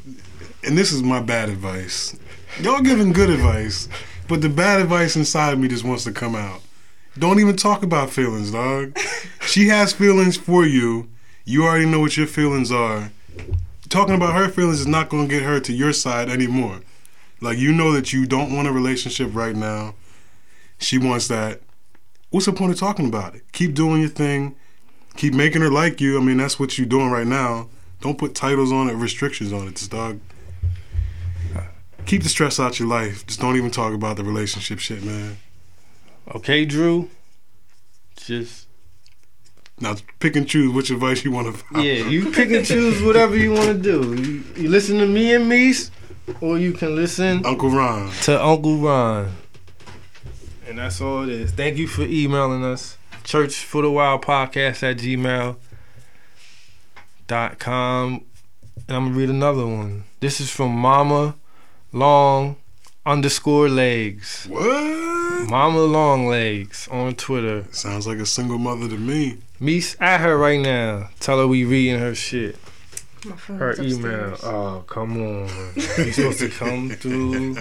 and this is my bad advice. Y'all giving good advice, but the bad advice inside of me just wants to come out. Don't even talk about feelings, dog. she has feelings for you. You already know what your feelings are. Talking about her feelings is not going to get her to your side anymore. Like, you know that you don't want a relationship right now. She wants that. What's the point of talking about it? Keep doing your thing. Keep making her like you. I mean, that's what you're doing right now. Don't put titles on it, restrictions on it. Just dog. Keep the stress out your life. Just don't even talk about the relationship shit, man. okay, Drew? Just Now pick and choose which advice you want to follow. yeah, you pick and choose whatever you want to do. You, you listen to me and Mies, or you can listen Uncle Ron. to Uncle Ron. And that's all it is. Thank you for emailing us. Church for the Wild Podcast at gmail dot com. And I'm gonna read another one. This is from Mama Long underscore legs. What? Mama Long Legs on Twitter. Sounds like a single mother to me. Me's at her right now. Tell her we reading her shit. My phone's Her upstairs. email. Oh, come on. You supposed to come through.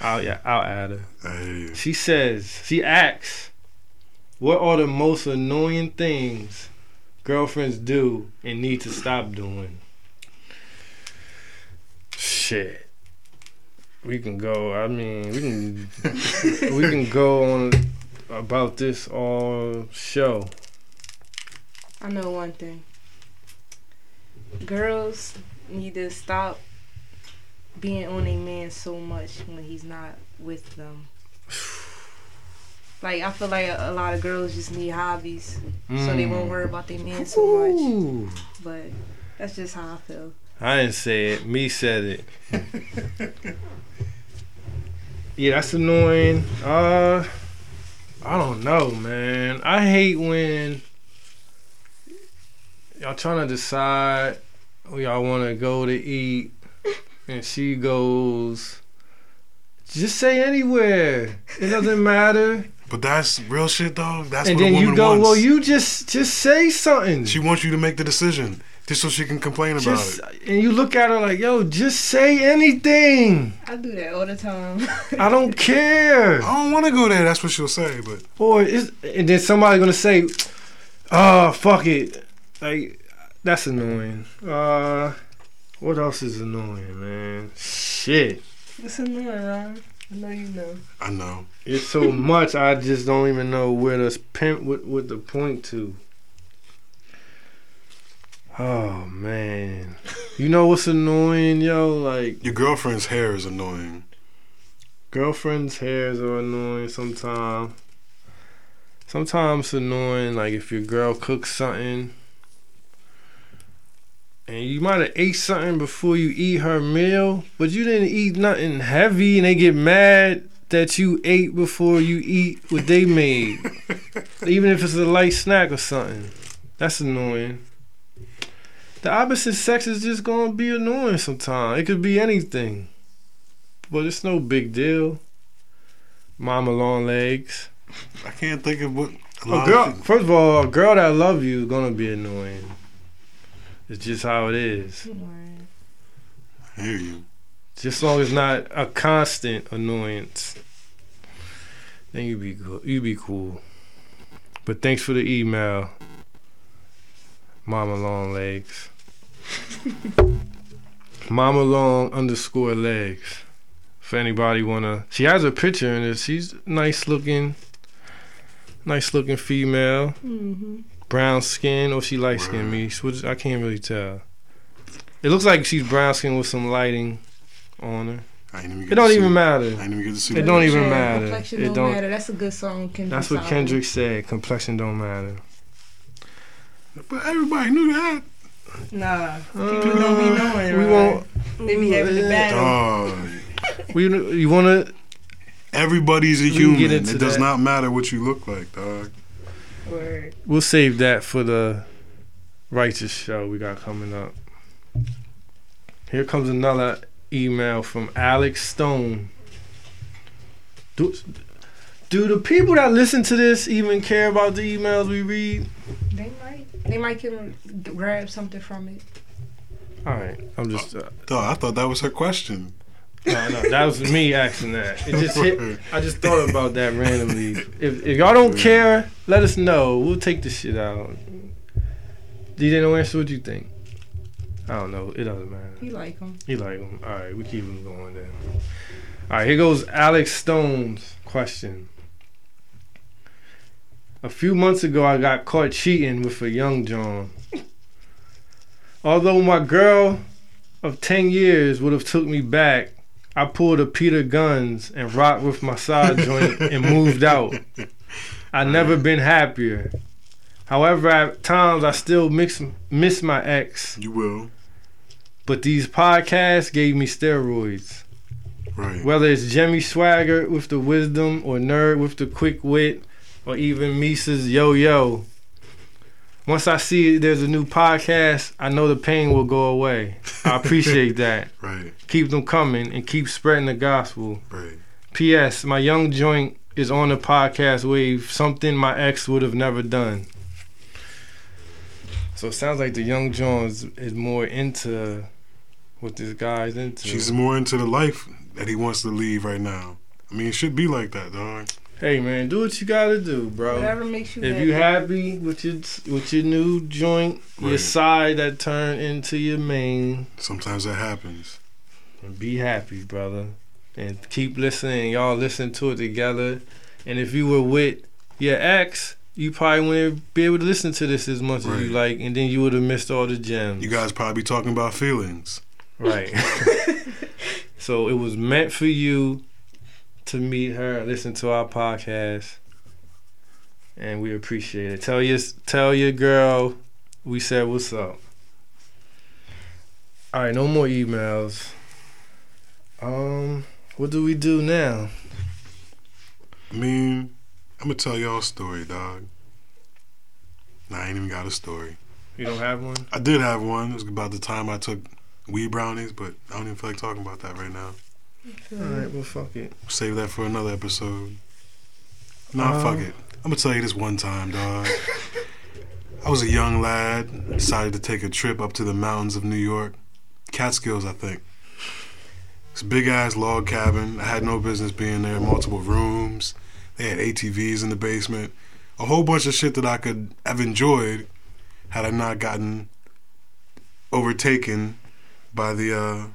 I'll, yeah, I'll add her. Hey, She says, she asks, what are the most annoying things girlfriends do and need to stop doing? Shit. We can go. I mean, we can we can go on about this all show. I know one thing. Girls need to stop being on a man so much when he's not with them. Like I feel like a, a lot of girls just need hobbies, so they won't worry about their man so much. Ooh. But that's just how I feel. I didn't say it. Me said it. yeah, that's annoying. Uh, I don't know, man. I hate when y'all trying to decide where y'all want to go to eat, and she goes, "Just say anywhere. It doesn't matter." but that's real shit, dog. That's and what then a woman you go, wants. "Well, you just just say something." She wants you to make the decision, just so she can complain about just it. and you look at her like, "Yo, just say anything." I do that all the time. I don't care. I don't want to go there. That's what she'll say. But Or is and then somebody gonna say, "Oh, fuck it." Like that's annoying. Uh, what else is annoying, man? Shit, What's annoying, Ron? I know you know. I know. it's so much. I just don't even know where to pimp with what to point to. Oh man, you know what's annoying, yo? Like Your girlfriend's hair is annoying. girlfriends' hairs are annoying sometimes. Sometimes it's annoying, like if your girl cooks something and you might have ate something before you eat her meal, but you didn't eat nothing heavy and they get mad that you ate before you eat what they made. Even if it's a light snack or something. That's annoying. The opposite sex is just gonna be annoying sometimes. It could be anything. But it's no big deal. Mama long legs. I can't think of what. A girl, first of all, a girl that love you is gonna be annoying. It's just how it is. I hear you. Just as long as not a constant annoyance, then you be cool. You be cool. But thanks for the email, Mama Long Legs. Mama Long underscore legs. For anybody wanna, she has a picture in it. She's nice looking, nice looking female. Mm-hmm. Brown skin or she light skin me. Which I can't really tell. It looks like she's brown skin with some lighting. on her. I ain't even get It don't to see even I matter. ain't even get to see It don't even matter. Complexion It don't, don't- matter. That's a good song. Kendrick That's what Lamar. Kendrick said. Complexion don't matter. But everybody knew that. Nah, uh, people don't be knowing. we right? won't. They be having the battle. Dog. Oh. We you wanna Everybody's a human. get It does that. not matter what you look like, dog. Word. We'll save that for the righteous show we got coming up. Here comes another email from Alex Stone. Do, do the people that listen to this even care about the emails we read? They might. They might can grab something from it. All right, I'm just. Uh, Dog, I thought that was her question. No, no, that was me asking that. It just hit. I just thought about that randomly. If, if y'all don't care, let us know. We'll take this shit out. DJ No Answer, what you think? I don't know. It doesn't matter. You like them. You like them. All right, we keep them going then. All right, here goes Alex Stone's question. A few months ago, I got caught cheating with a young John. Although my girl of 10 years would have took me back, I pulled a Peter Gunz and rocked with my side joint and moved out. I never been happier. However, at times I still mix, miss my ex, You will. but these podcasts gave me steroids. Right. Whether it's Jimmy Swagger with the wisdom, or Nerd with the quick wit, or even Misa's Yo Yo. Once I see there's a new podcast, I know the pain will go away. I appreciate that. Right. Keep them coming and keep spreading the gospel. Right. P.S. My young joint is on the podcast wave, something my ex would have never done. So it sounds like the young Jones is more into what this guy's into. She's more into the life that he wants to leave right now. I mean, it should be like that, dog. Hey man, do what you gotta do, bro. Whatever makes you If happy. you happy with your with your new joint, your side that turned into your main, Sometimes that happens. be happy, brother. And keep listening. Y'all listen to it together. And if you were with your ex, you probably wouldn't be able to listen to this as much as you like, and then you would have missed all the gems. You guys probably be talking about feelings. Right. so it was meant for you to meet her, listen to our podcast, and we appreciate it. Tell your tell your girl we said what's up. All right, no more emails. Um, what do we do now? I mean, I'm gonna tell y'all a story, dog. Nah, I ain't even got a story. You don't have one? I did have one. It was about the time I took weed brownies, but I don't even feel like talking about that right now. All right, well, fuck it. Save that for another episode. Nah, Um, fuck it. I'm gonna tell you this one time, dog. I was a young lad, decided to take a trip up to the mountains of New York, Catskills, I think. This big ass log cabin. I had no business being there. Multiple rooms. They had ATVs in the basement. A whole bunch of shit that I could have enjoyed had I not gotten overtaken by the uh,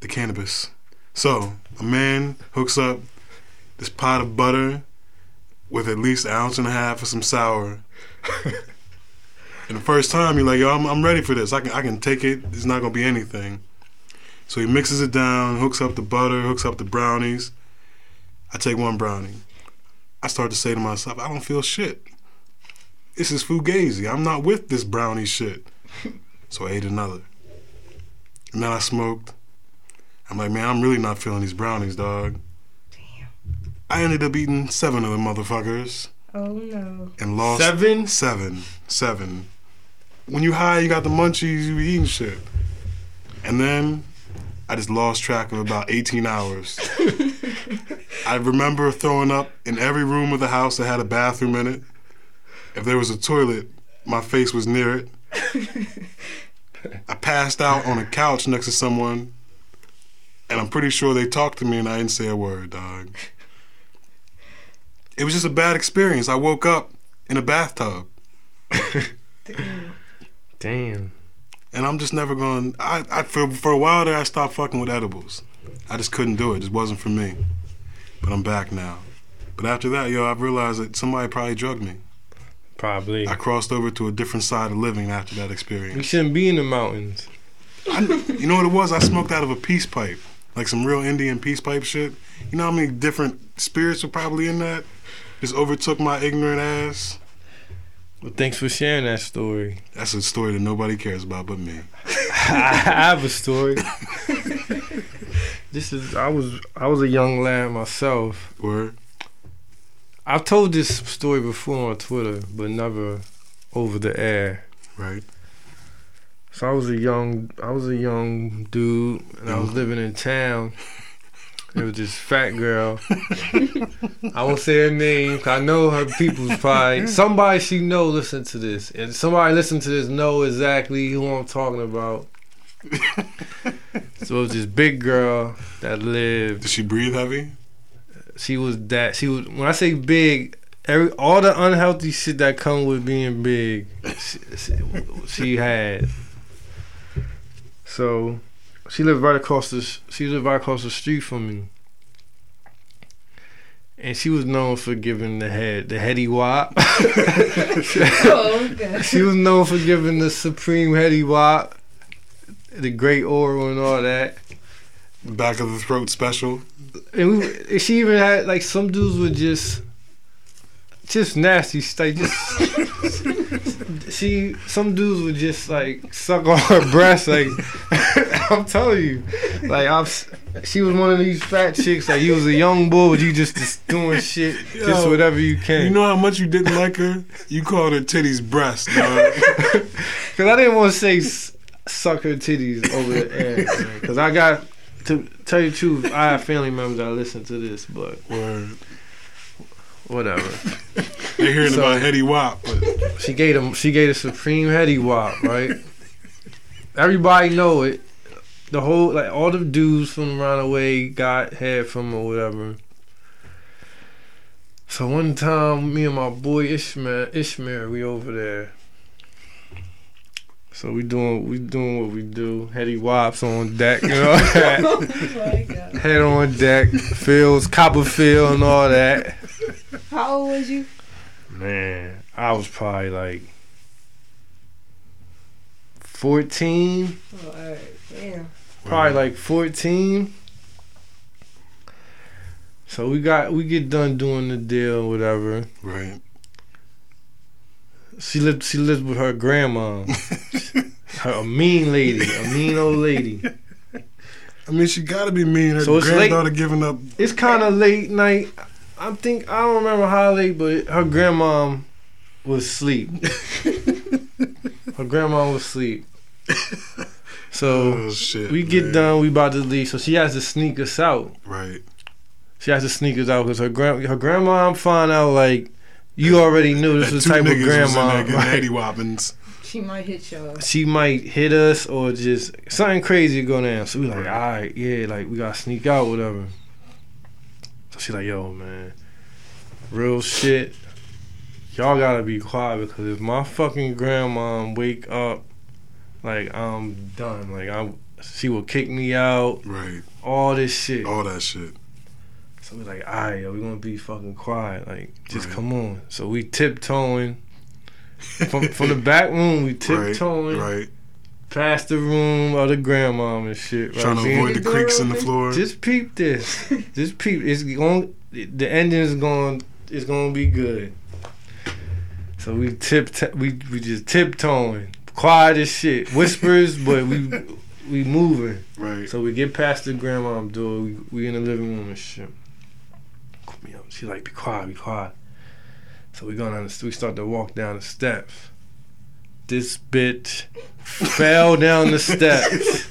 the cannabis. So a man hooks up this pot of butter with at least an ounce and a half of some sour. and the first time you're like, yo, I'm, I'm ready for this. I can I can take it. It's not gonna be anything. So he mixes it down, hooks up the butter, hooks up the brownies. I take one brownie. I start to say to myself, I don't feel shit. This is fugazi. I'm not with this brownie shit. So I ate another. And then I smoked. I'm like, man, I'm really not feeling these brownies, dog. Damn. I ended up eating seven of them motherfuckers Oh no. and lost Seven? seven, seven. When you high, you got the munchies, you be eating shit. And then I just lost track of about 18 hours. I remember throwing up in every room of the house that had a bathroom in it. If there was a toilet, my face was near it. I passed out on a couch next to someone, and I'm pretty sure they talked to me and I didn't say a word, dog. It was just a bad experience. I woke up in a bathtub, Damn. Damn. and I'm just never going. I, I for for a while there, I stopped fucking with edibles. I just couldn't do it. It just wasn't for me. But I'm back now. But after that, yo, I've realized that somebody probably drugged me. Probably. I crossed over to a different side of living after that We experience. shouldn't be in the mountains. I, you know what it was? I smoked out of a peace pipe, like some real Indian peace pipe shit. You know how many different spirits were probably in that? Just overtook my ignorant ass. Well, thanks for sharing that story. That's a story that nobody cares about but me. I have a story. this is I was I was a young lad myself. Word. I've told this story before on Twitter, but never over the air. Right. So I was a young I was a young dude and I was mm-hmm. living in town. There was this fat girl. I won't say her name 'cause I know her people's probably somebody she know listen to this. And somebody listen to this know exactly who I'm talking about. so it was this big girl that lived Did she breathe heavy? she was that she was when I say big, every all the unhealthy shit that come with being big, she, she, she had. So, she lived right across the she lived right across the street from me, and she was known for giving the head the heady wop. Oh, okay. she was known for giving the supreme heady wop, the great oral and all that. Back of the throat special. And we, she even had like some dudes would just, just nasty, like just. she, some dudes would just like suck on her breast, like I'm telling you, like I'm. She was one of these fat chicks. Like you was a young boy, but you just, just doing shit, just whatever you can. You know how much you didn't like her? You called her titties breast, dog. Cause I didn't want to say suck her titties over the air. Cause I got to tell you the truth, I have family members that listen to this, but Word. whatever. They hearing So- about Hetty Wop, but She gave them. She gave the supreme Hetty wop, right? Everybody know it. The whole like all the dudes from around the got head from or whatever. So one time, me and my boy Ishmael, Ishmael, we over there. So we doing we doing what we do. Hetty wops on deck, you know that. Oh. Head on deck, fields, Copperfield, and all that. How old was you? Man, I was probably like 14, Oh, alright. Damn. probably like 14. So we got we get done doing the deal, whatever. right. She lived she lived with her grandma, her, a mean lady, a mean old lady. I mean, she got to be mean. Her So it's late. granddaughter giving up. It's kind of late night. I think I don't remember how late, but her grandma was asleep. her grandma was asleep. So Oh shit. we get man. done, we about to leave, so she has to sneak us out. Right. She has to sneak us out because her grand her grandma. I'm find out like you already knew this was two the type of niggas was in there grandma. getting right? Hetty She might hit y'all. She might hit us or just something crazy go down. So we like, all right, yeah, like we gotta sneak out, whatever. So she like, yo, man, real shit. Y'all gotta be quiet because if my fucking grandma wake up, like I'm done. Like I'm, she will kick me out. Right. All this shit. All that shit. So we like, alright, yo, we gonna be fucking quiet. Like, just Right. come on. So we tiptoeing. from, from the back room, we tiptoeing. Right. tiptoeing Right. Past the room of the grandma and shit. Right? Trying to avoid the door creaks in the floor. Just peep this. just peep. It's going. The ending is going. It's going to be good. So we tip. We we just tiptoeing, quiet as shit, whispers, but we we moving. right. So we get past the grandma door. We, we in the living room and shit. Call me up. She like, be quiet, be quiet. So we going down. the, we start to walk down the steps. This bitch fell down the steps.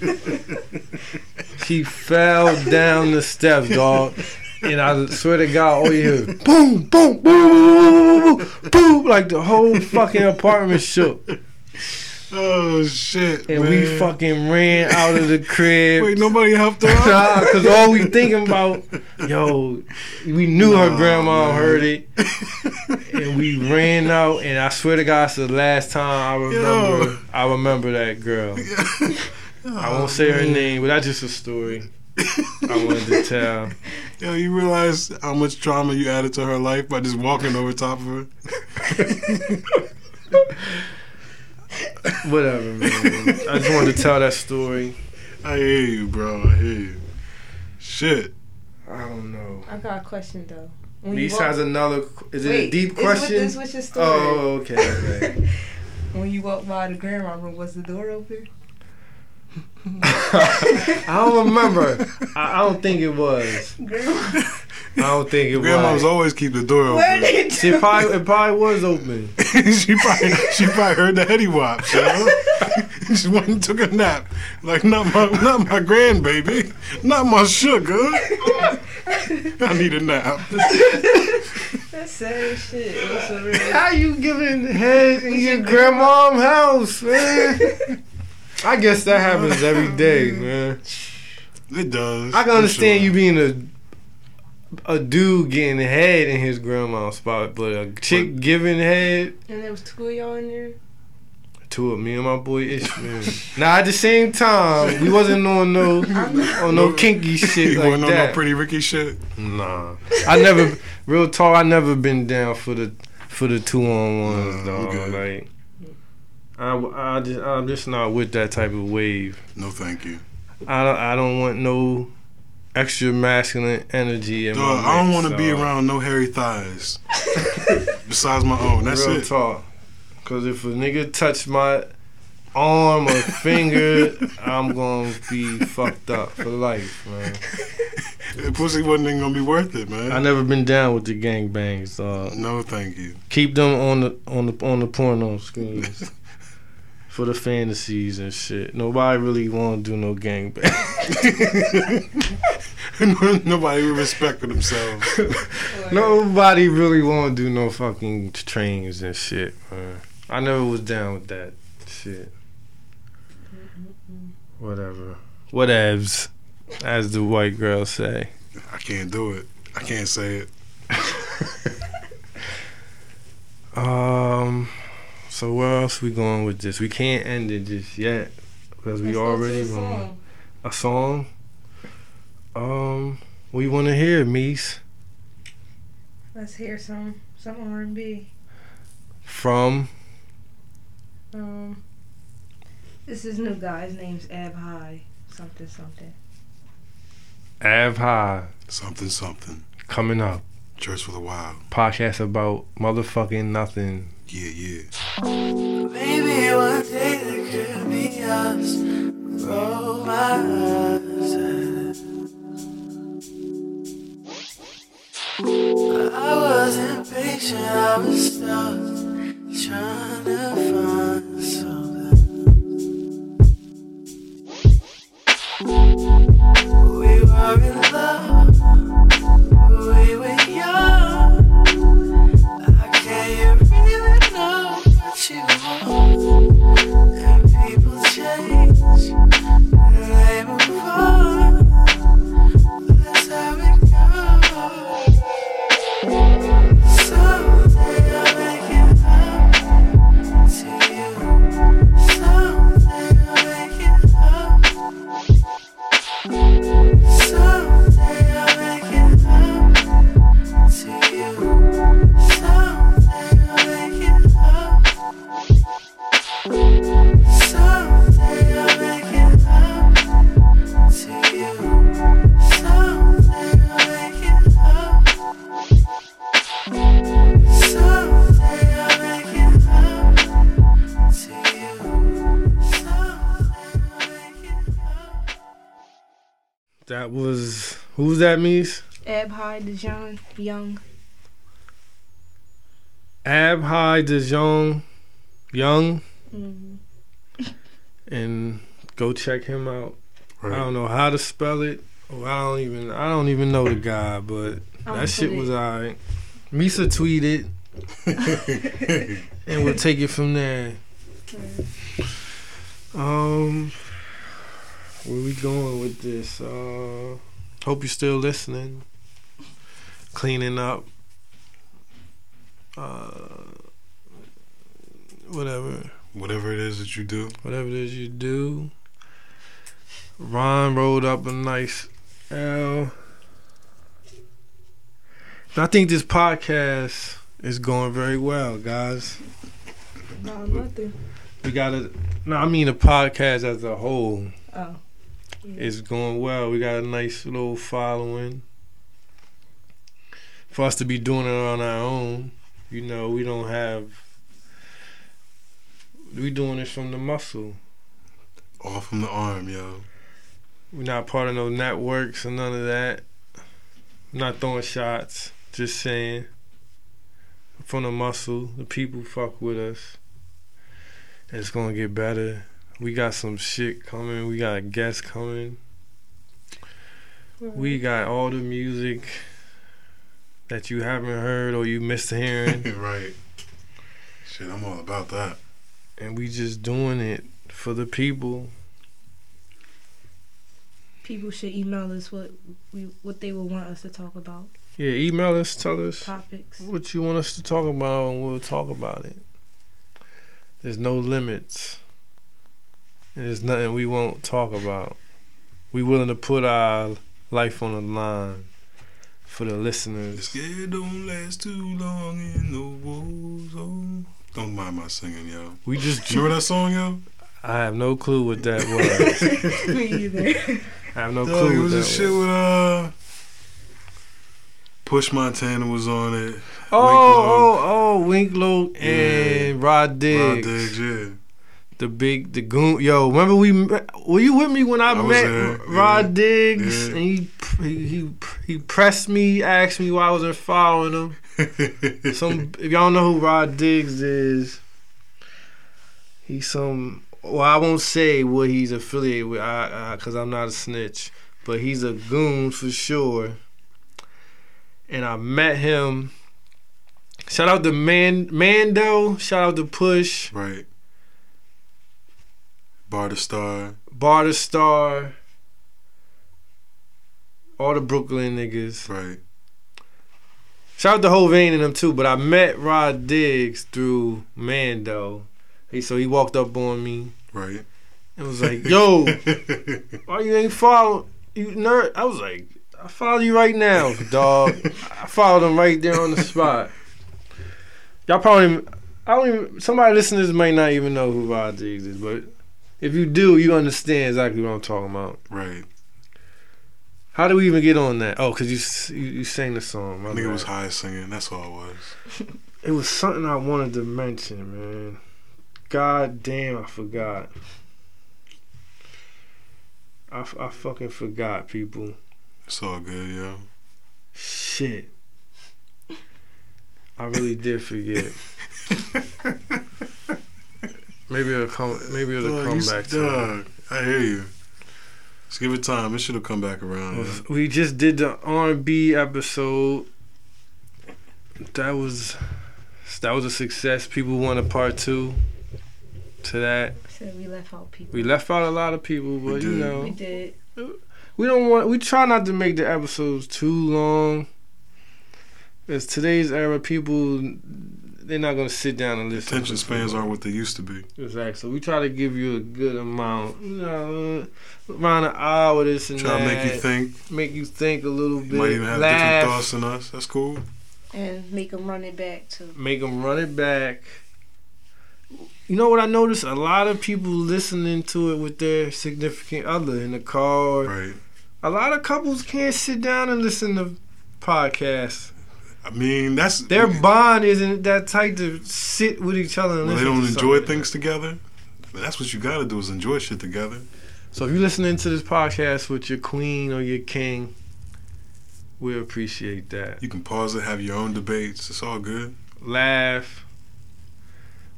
She fell down the steps, dog. And I swear to God, all you hear is boom, boom, boom, boom, boom, boom, like the whole fucking apartment shook. Oh shit. And we fucking ran out of the crib. Wait, nobody helped her out. Nah, cause all we thinking about, yo, we knew her grandma man. heard it, and we ran out. And I swear to God, it's the last time I remember. Yo. I remember that girl. I won't say her name, but that's just a story I wanted to tell. Yo, you realize how much trauma you added to her life by just walking over top of her? Whatever, man. I just wanted to tell that story. I hear you, bro. I hear you. Shit. I don't know. I got a question though. When you walk- has another. Is it a deep is what- question? This was your story. Oh, okay. okay. when you walked by the grandma room, was the door open? I don't remember. I, I don't think it was. Grandma, I don't think it Grandmas was. Grandma's always keep the door where open. did See, it probably, it probably was open. she probably she probably heard the heady wops, yo. she went and took a nap. Like not my not my grandbaby. Not my sugar. I need a nap. That's sad shit. It real. How you giving head in your grandma's house, man? I guess that happens every day, man. It does. I can understand sure. you being a a dude getting head in his grandma's spot, but a chick giving head And there was two of y'all in there. Two of me and my boy Ishmael. now at the same time, we wasn't on no on no kinky shit You like want to know that. no pretty Ricky shit? Nah, I never real talk. I never been down for the for the two on ones, Nah, dog. Like, I, I just I'm just not with that type of wave. No, thank you. I don't I don't want no extra masculine energy in Dog, my. I don't want to be around no hairy thighs. Besides my own. That's real it. talk. Cause if a nigga touch my arm or finger, I'm gonna be fucked up for life, man. That pussy wasn't even gonna be worth it, man. I never been down with the gangbangs, dog. No, thank you. keep them on the on the on the porno screens for the fantasies and shit. Nobody really want to do no gangbang. Nobody would respect for themselves. Nobody really want to do no fucking trains and shit. Man. I never was down with that shit. Whatever. Whatevs, as the white girls say. I can't do it. I can't say it. Um. So where else we going with this? We can't end it just yet because we Let's already the wrong. song. A song. Um, we want to hear Mies Let's hear some some R&B. from Um, this is new guy. His name's Abhi. Something something. Abhi Something, something. coming up. Church for the Wild. Podcast about motherfucking nothing. Yeah, yeah. Maybe one day there could be us. Eyes. I was impatient, I was stuck, trying to find something. We were in love, that Mies? Abhi, Dijon, Young. Ab High Dijon Young, Mm-hmm. and go check him out. I don't know how to spell it. Oh, I don't even I don't even know the guy, but I'ma that shit put was it- alright. Misa tweeted, and we'll take it from there. Um, where we going with this? Uh, hope you're still listening. Cleaning up. Uh, whatever, Whatever it is that you do. whatever it is you do. Ron rolled up a nice L. I think this podcast is going very well, guys. Not nothing. We gotta. No, I mean the podcast as a whole Oh. Is going well. We got a nice little following. For us to be doing it on our own, you know, we don't have. We doing this from the muscle. All from the arm, yo. We're not part of no networks or none of that. not throwing shots. Just saying. From the muscle, the people fuck with us. And it's gonna get better. We got some shit coming. We got guests coming. We got all the music that you haven't heard or you missed hearing. right. Shit, I'm all about that. and we just doing it for the people. People should email us what we what they would want us to talk about. Yeah, email us, tell us Topics. what you want us to talk about, and we'll talk about it. There's no limits. And there's nothing we won't talk about. We willing to put our life on the line for the The listeners. scared don't last too long in the war zone. Don't mind my singing, yo. We just You remember that song, yo? I have no clue what that was. Me either. I have no Dog, clue it what was that a was. shit with uh Push Montana was on it. Oh, oh, oh, Winklow and Rod Rod Diggs. Diggs, yeah. The big, the goon. Yo, remember we? met- Were you with me when I, I met there, Rod yeah, Diggs? yeah. And he, he he he pressed me, asked me why I wasn't following him. Some, if y'all know who Rod Diggs is, he's some. Well, I won't say what he's affiliated with, I, I, cause I'm not a snitch. But he's a goon for sure. And I met him. Shout out to Man Mando. Shout out to Push. right. Barter Star. Barter Star, all the Brooklyn niggas. Right. Shout out to Hovain and them too, but I met Rod Diggs through Mando. He so he walked up on me Right. and was like, "Yo, why you ain't follow you nerd?" I was like, "I follow you right now, dog." I followed him right there on the spot. Y'all probably, I don't even. Somebody this might not even know who Rod Diggs is, but if you do, you understand exactly what I'm talking about. right. How do we even get on that? Oh, because you, you you sang the song. I think it was high singing. That's all it was. It was something I wanted to mention, man. God damn, I forgot. I, I fucking forgot, people. It's all good, yo. Shit. I really did forget. maybe it'll come. Maybe it'll Dog, come you- back to dog, I hear you. Just give it time. It should have come back around. yo. We just did the R&B episode. That was that was a success. People want a part two to that. Said we left out people. We left out a lot of people, but you know We did. we don't want. We try not to make the episodes too long. Because today's era, people they're not gonna sit down and listen. Attention for spans long. aren't what they used to be. Exactly. So we try to give you a good amount, you know, around an hour. This and Try to make you think. make you think a little bit. Might even have laugh, different thoughts than us. That's cool. And make them run it back too. Make them run it back. You know what I noticed? A lot of people listening to it with their significant other in the car. Right. A lot of couples can't sit down and listen to podcasts. I mean, that's Their bond isn't that tight to sit with each other and Well, they don't enjoy things together. But that's what you got to do is enjoy shit together. So if you're listening to this podcast with your queen or your king, we appreciate that. You can pause it, have your own debates. It's all good. Laugh.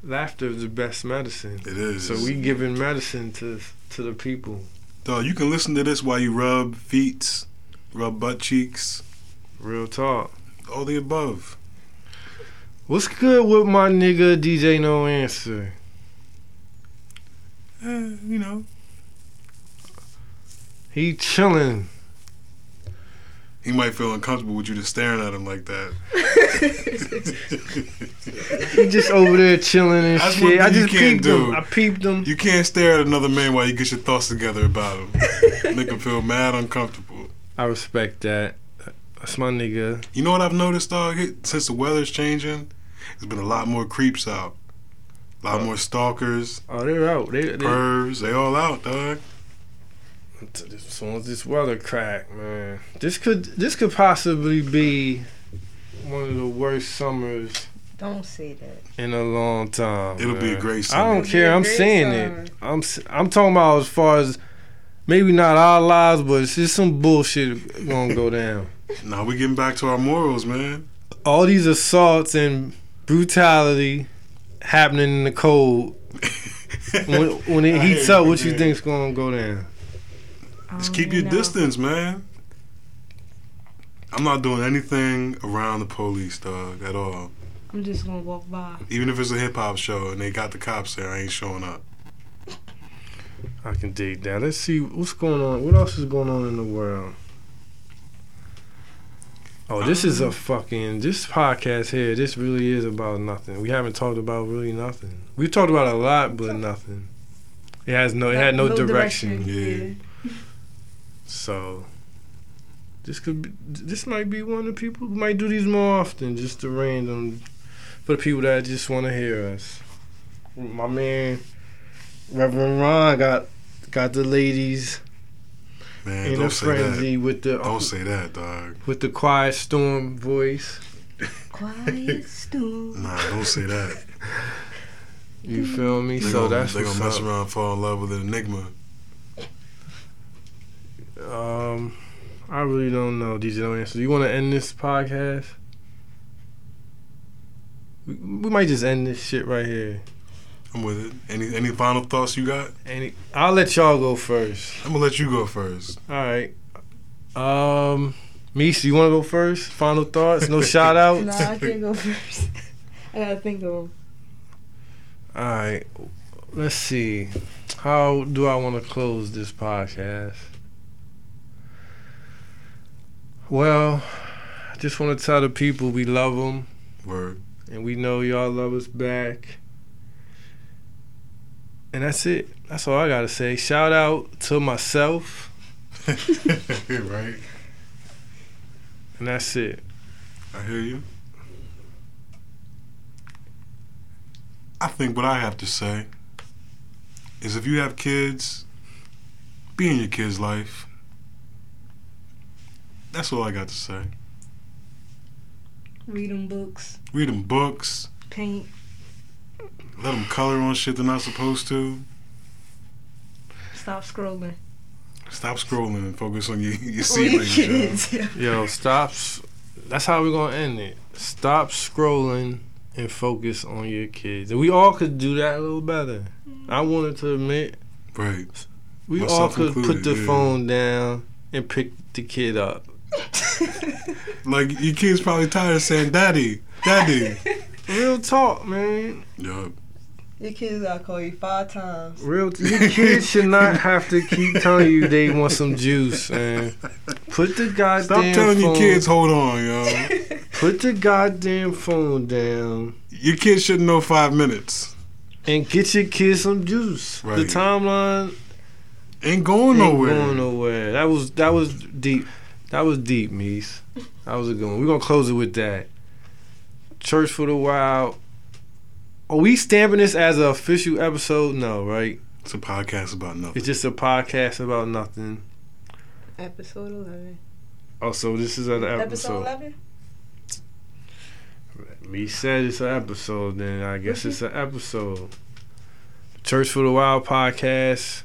Laughter is the best medicine. It is. So we giving medicine to to the people. Dog, you can listen to this while you rub feet, rub butt cheeks, Real talk. All the above. What's good with my nigga DJ No Answer? Eh, you know, He chilling. he might feel uncomfortable with you just staring at him like that. He just over there chilling and That's shit. I just can't peeped do. him. I peeped him. You can't stare at another man while you get your thoughts together about him. Make him feel mad uncomfortable. I respect that. That's my nigga. You know what I've noticed, dog? It- Since the weather's changing, there's been a lot more creeps out. A lot oh. more stalkers, Oh, they're out. They, they pervs. They all out, dog. as soon as this weather crack, man. This could this could possibly be one of the worst summers Don't say that. in a long time. It'll be a man. great I don't It'll care. a I'm great saying summer. it. I'm s- I'm talking about as far as maybe not our lives, but it's just some bullshit gonna go down. Now we getting back to our morals, man. All these assaults and brutality happening in the cold. When, when it heats up, you, what you man. think's gonna go down? Just keep um, your know. distance, man. I'm not doing anything around the police, dog, at all. I'm just gonna walk by. Even if it's a hip hop show and they got the cops there, I ain't showing up. I can dig that. Let's see what's going on. What else is going on in the world? Oh, this is a fucking this podcast here. This really is about nothing. We haven't talked about really nothing. We talked about a lot, but nothing. It has no. It had no, direction. Yeah. So this could be. This might be one of the people who might do these more often. Just to random for the people that just want to hear us. My man, Reverend Ron got got the ladies Man, in a don't say frenzy that. with the Don't say that, dog. with the quiet storm voice. Quiet storm. Nah, don't say that. You feel me? They so gonna, that's they what's gonna mess up. around and fall in love with an enigma. Um, I really don't know. DJ, don't answer. You want to end this podcast? We, we might just end this shit right here. I'm with it. Any any final thoughts you got? Any I'll let y'all go first. I'm gonna let you go first. All right. Um, Mies, you want to go first? Final thoughts? No shout outs? No, I can't go first. I gotta think of them. All right. Let's see. How do I want to close this podcast? Well, I just want to tell the people we love them Word. and we know y'all love us back. And that's it. That's all I got to say. Shout out to myself, right. and that's it. I hear you. I think what I have to say is if you have kids, be in your kid's life. That's all I got to say. Read them books. Read them books. Paint. Let them color on shit they're not supposed to. Stop scrolling. Stop scrolling and focus on your, your Oh, yo. kids. Yo, stop. That's how we're going to end it. Stop scrolling and focus on your kids. And we all could do that a little better. I mm. wanted to admit, Right. we all Myself could put the yeah. phone down and pick the kid up. Like, your kid's probably tired of saying, Daddy, Daddy. Real talk, man. Yup. Your kids gotta call you five times. Real. T- your kids should not have to keep telling you they want some juice, man. Put the goddamn Stop telling phone, your kids, hold on, yo. Put the goddamn phone down Your kids shouldn't know five minutes. and get your kids some juice. Right. The timeline Ain't going ain't nowhere. going nowhere. That was that was deep. That was deep, Mies. That was a good one. We're gonna close it with that. Church for the Wild. Are we stamping this as an official episode? No, right? It's a podcast about nothing. It's just a podcast about nothing. Episode 11. Oh, so this is an Episode episode. 11? Me said it's an episode, then I guess it's an episode. Church for the Wild podcast.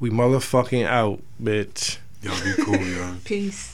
We motherfucking out, bitch. Y'all be cool, y'all. Peace.